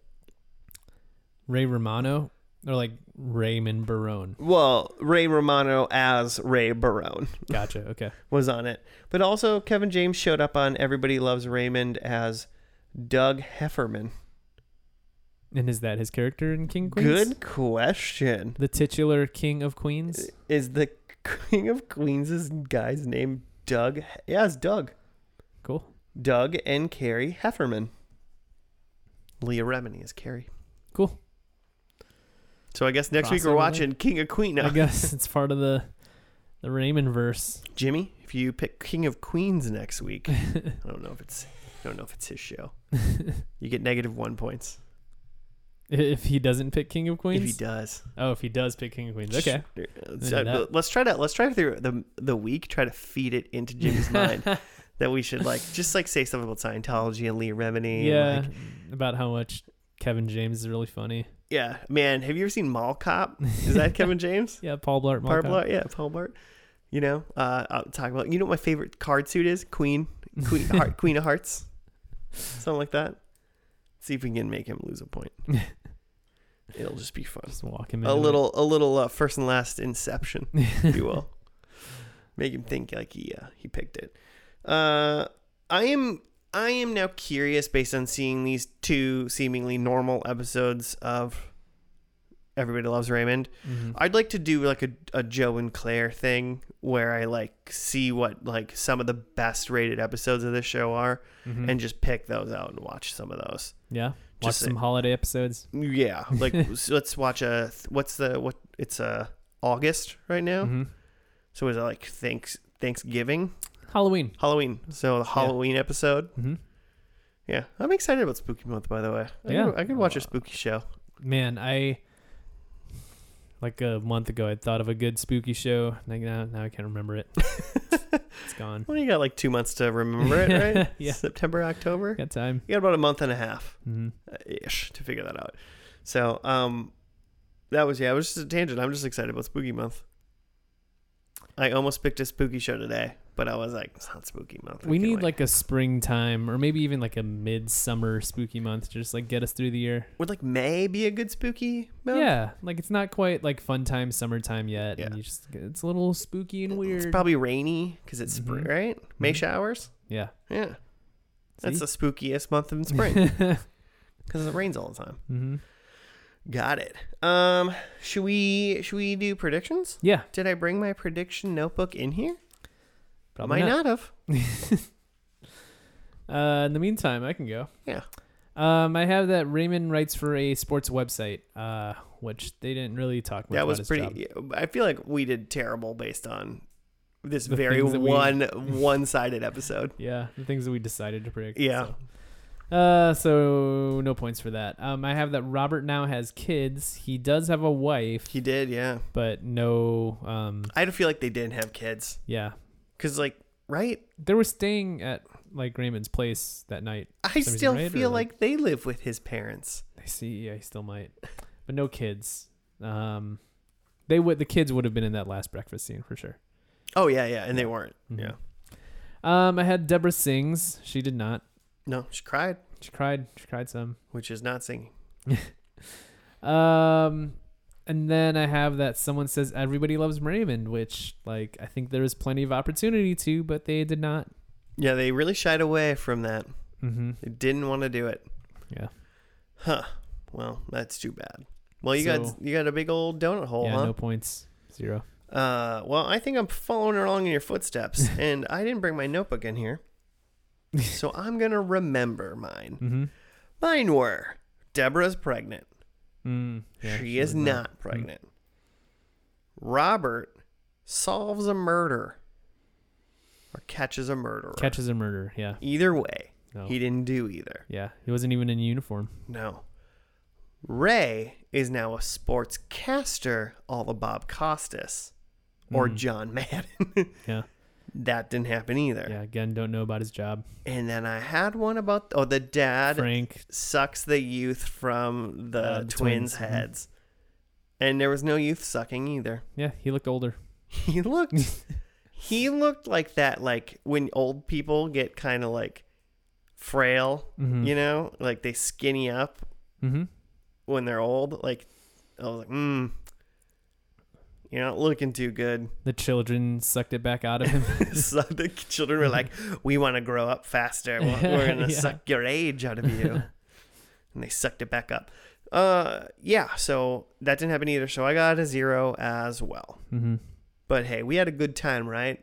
Ray Romano or like Raymond Barone. Well, Ray Romano as Ray Barone Gotcha. Okay. was on it, but also Kevin James showed up on Everybody Loves Raymond as Doug Heffernan. And is that his character in King of Queens? Good question. The titular King of Queens. Is the King of Queens' guy's name Doug? Yeah, it's Doug. Cool. Doug and Carrie Heffernan. Leah Remini is Carrie. Cool. So I guess next week we're Crossover watching King of Queen. I guess it's part of the the Raymond verse. Jimmy, if you pick King of Queens next week, I don't know if it's I don't know if it's his show. You get negative one points if he doesn't pick King of Queens. if he does. Oh, if he does pick King of Queens. Okay. Let's, do that. let's try to let's try through the the week. Try to feed it into Jimmy's mind that we should like just like say something about Scientology and Leah Remini. and, yeah. like, about how much Kevin James is really funny. yeah, man. Have you ever seen Mall Cop? Is that Kevin James? Yeah, Paul Blart. Paul Mall Cop. Blart, yeah, Paul Blart. You know, uh, I'll talk about. You know what my favorite card suit is? Queen, Queen, Heart, Queen of Hearts, something like that. See if we can make him lose a point. It'll just be fun. Just walk him in. A little, a little uh, first and last Inception, if you will. Make him think like he uh, he picked it. Uh, I am I am now curious based on seeing these two seemingly normal episodes of Everybody Loves Raymond. Mhm. I'd like to do like a, a Joe and Claire thing where I like see what like some of the best rated episodes of this show are Mhm. and just pick those out and watch some of those. yeah, watch just some holiday episodes. Yeah, like so let's watch a what's the what it's uh August right now. Mhm. So is it like thanks Thanksgiving, Halloween. Halloween? So the Halloween episode. hmm Yeah, I'm excited about Spooky Month. By the way, I Yeah. could, I could watch a spooky show. Man, I Like a month ago, I thought of a good spooky show. Like now, now I can't remember it. it's gone. Well, you got like two months to remember it, right? Yeah. September, October. Got time. You got about a month and a half hmm uh, ish to figure that out. So, um, that was yeah. It was just a tangent. I'm just excited about Spooky Month. I almost picked a spooky show today, but I was like, it's not Spooky Month. We need like a springtime or maybe even like a midsummer spooky month to just like get us through the year. would like May be a good spooky month? Yeah, like it's not quite like fun time, summertime yet, and Yeah. you just it's a little spooky and weird. It's probably rainy because it's spring, Mhm. right? May Mhm. showers. yeah. Yeah, that's the spookiest month in spring because it rains all the time. hmm Got it. Um, should we should we do predictions? Yeah, Did I bring my prediction notebook in here? probably Might not. have. Uh, in the meantime, I can go. Yeah. Um, I have that Raymond writes for a sports website, uh, which they didn't really talk much that about was pretty. job. I feel like we did terrible based on this The very that we- one one sided episode. Yeah, the things that we decided to predict. Yeah. So. Uh, so no points for that. Um, I have that Robert now has kids. He does have a wife, He did, yeah. but no. Um, I don't feel like they didn't have kids yeah, because, like, right? they were staying at like Raymond's place that night. I some reason, still right? Or, feel like- they live with his parents. I see. Yeah, he still might, but no kids. Um, they would. The kids would have been in that last breakfast scene for sure. Oh yeah, yeah, and they weren't. Mhm. Yeah. Um, I had Deborah sings. She did not. No, she cried, She cried. She cried some. which is not singing. Um, and then I have that someone says everybody loves Raymond, which like I think there is plenty of opportunity to, but they did not. Yeah, they really shied away from that. Mm-hmm. They didn't want to do it. Yeah. Huh. Well, that's too bad. Well, you So- got you got a big old donut hole, yeah. huh? No points. Zero. Uh, well, I think I'm following along in your footsteps, and I didn't bring my notebook in here, so I'm gonna remember mine. Mm-hmm. Mine were Deborah's pregnant. Mm, yeah, she is was not pregnant. Robert solves a murder or catches a murderer. Catches a murder. Yeah. Either way, No. he didn't do either. yeah. He wasn't even in uniform. No. Ray is now a sportscaster, all the Bob Costas or Mm. John Madden. Yeah. That didn't happen either. Yeah. Again, don't know about his job. And then I had one about oh the dad Frank. sucks the youth from the, Uh, the twins' twins, mhm. heads. And there was no youth sucking either. Yeah. He looked older. He looked he looked like that like when old people get kind of like frail, Mm-hmm. you know, like they skinny up Mm-hmm. when they're old. Like I was like, mm, you're not looking too good. The children sucked it back out of him. so the children were like, we want to grow up faster. We're, we're gonna Yeah. suck your age out of you, and they sucked it back up. Uh, yeah. So that didn't happen either. So I got a zero as well. mm-hmm. But hey, we had a good time, right?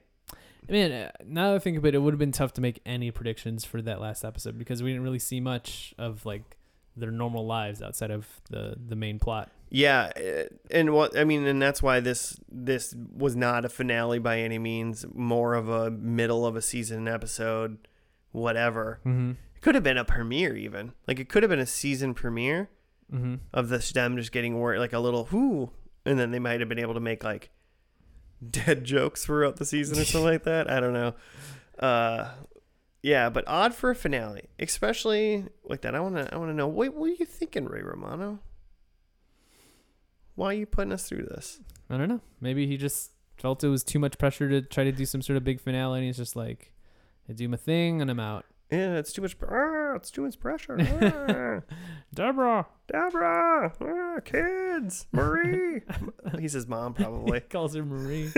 I mean, now that I think of it, it would have been tough to make any predictions for that last episode because we didn't really see much of like their normal lives outside of the the main plot. Yeah, eh, and what I mean, and that's why this this was not a finale by any means. More of a middle of a season episode, whatever. Mm-hmm. It could have been a premiere, even like it could have been a season premiere Mm-hmm. of this them just getting word like a little whoo, and then they might have been able to make like dead jokes throughout the season or something like that. I don't know. Uh, yeah, but odd for a finale, especially like that. I want to I want to know what were you thinking, Ray Romano? Why are you putting us through this? I don't know. Maybe he just felt it was too much pressure to try to do some sort of big finale, and he's just like, "I do my thing and I'm out." Yeah, it's too much. Ah, it's too much pressure. Ah, Deborah Deborah, ah, kids, Marie. He's his mom, probably. calls her Marie.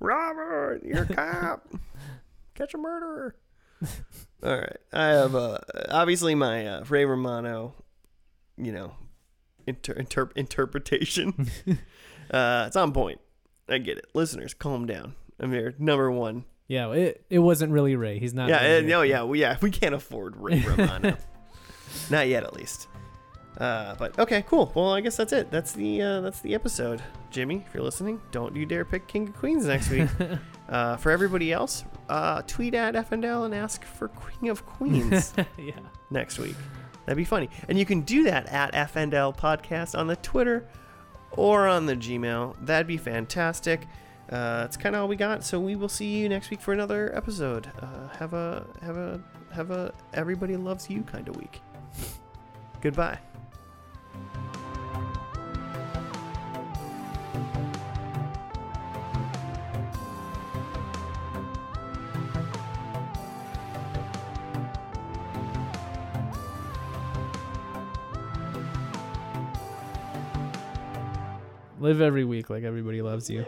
Robert, you're a cop. Catch a murderer. All right. I have uh, obviously my uh, Ray Romano, you know, inter- inter- interpretation. uh, it's on point. I get it. Listeners, calm down. I'm here. Number one. yeah, it it wasn't really Ray. He's not. yeah, really uh, no, yeah, we, yeah. We can't afford Ray Romano. Not yet, at least. Uh, but okay, cool. Well, I guess that's it. That's the uh, that's the episode. Jimmy, if you're listening, don't you dare pick King of Queens next week. uh, for everybody else, uh, tweet at FNL and ask for Queen of Queens yeah. next week. That'd be funny. And you can do that at FNL Podcast on the Twitter or on the Gmail. That'd be fantastic. Uh, that's kind of all we got. So we will see you next week for another episode. Uh, have a have a have a everybody loves you kind of week. Goodbye. Live every week like everybody loves you.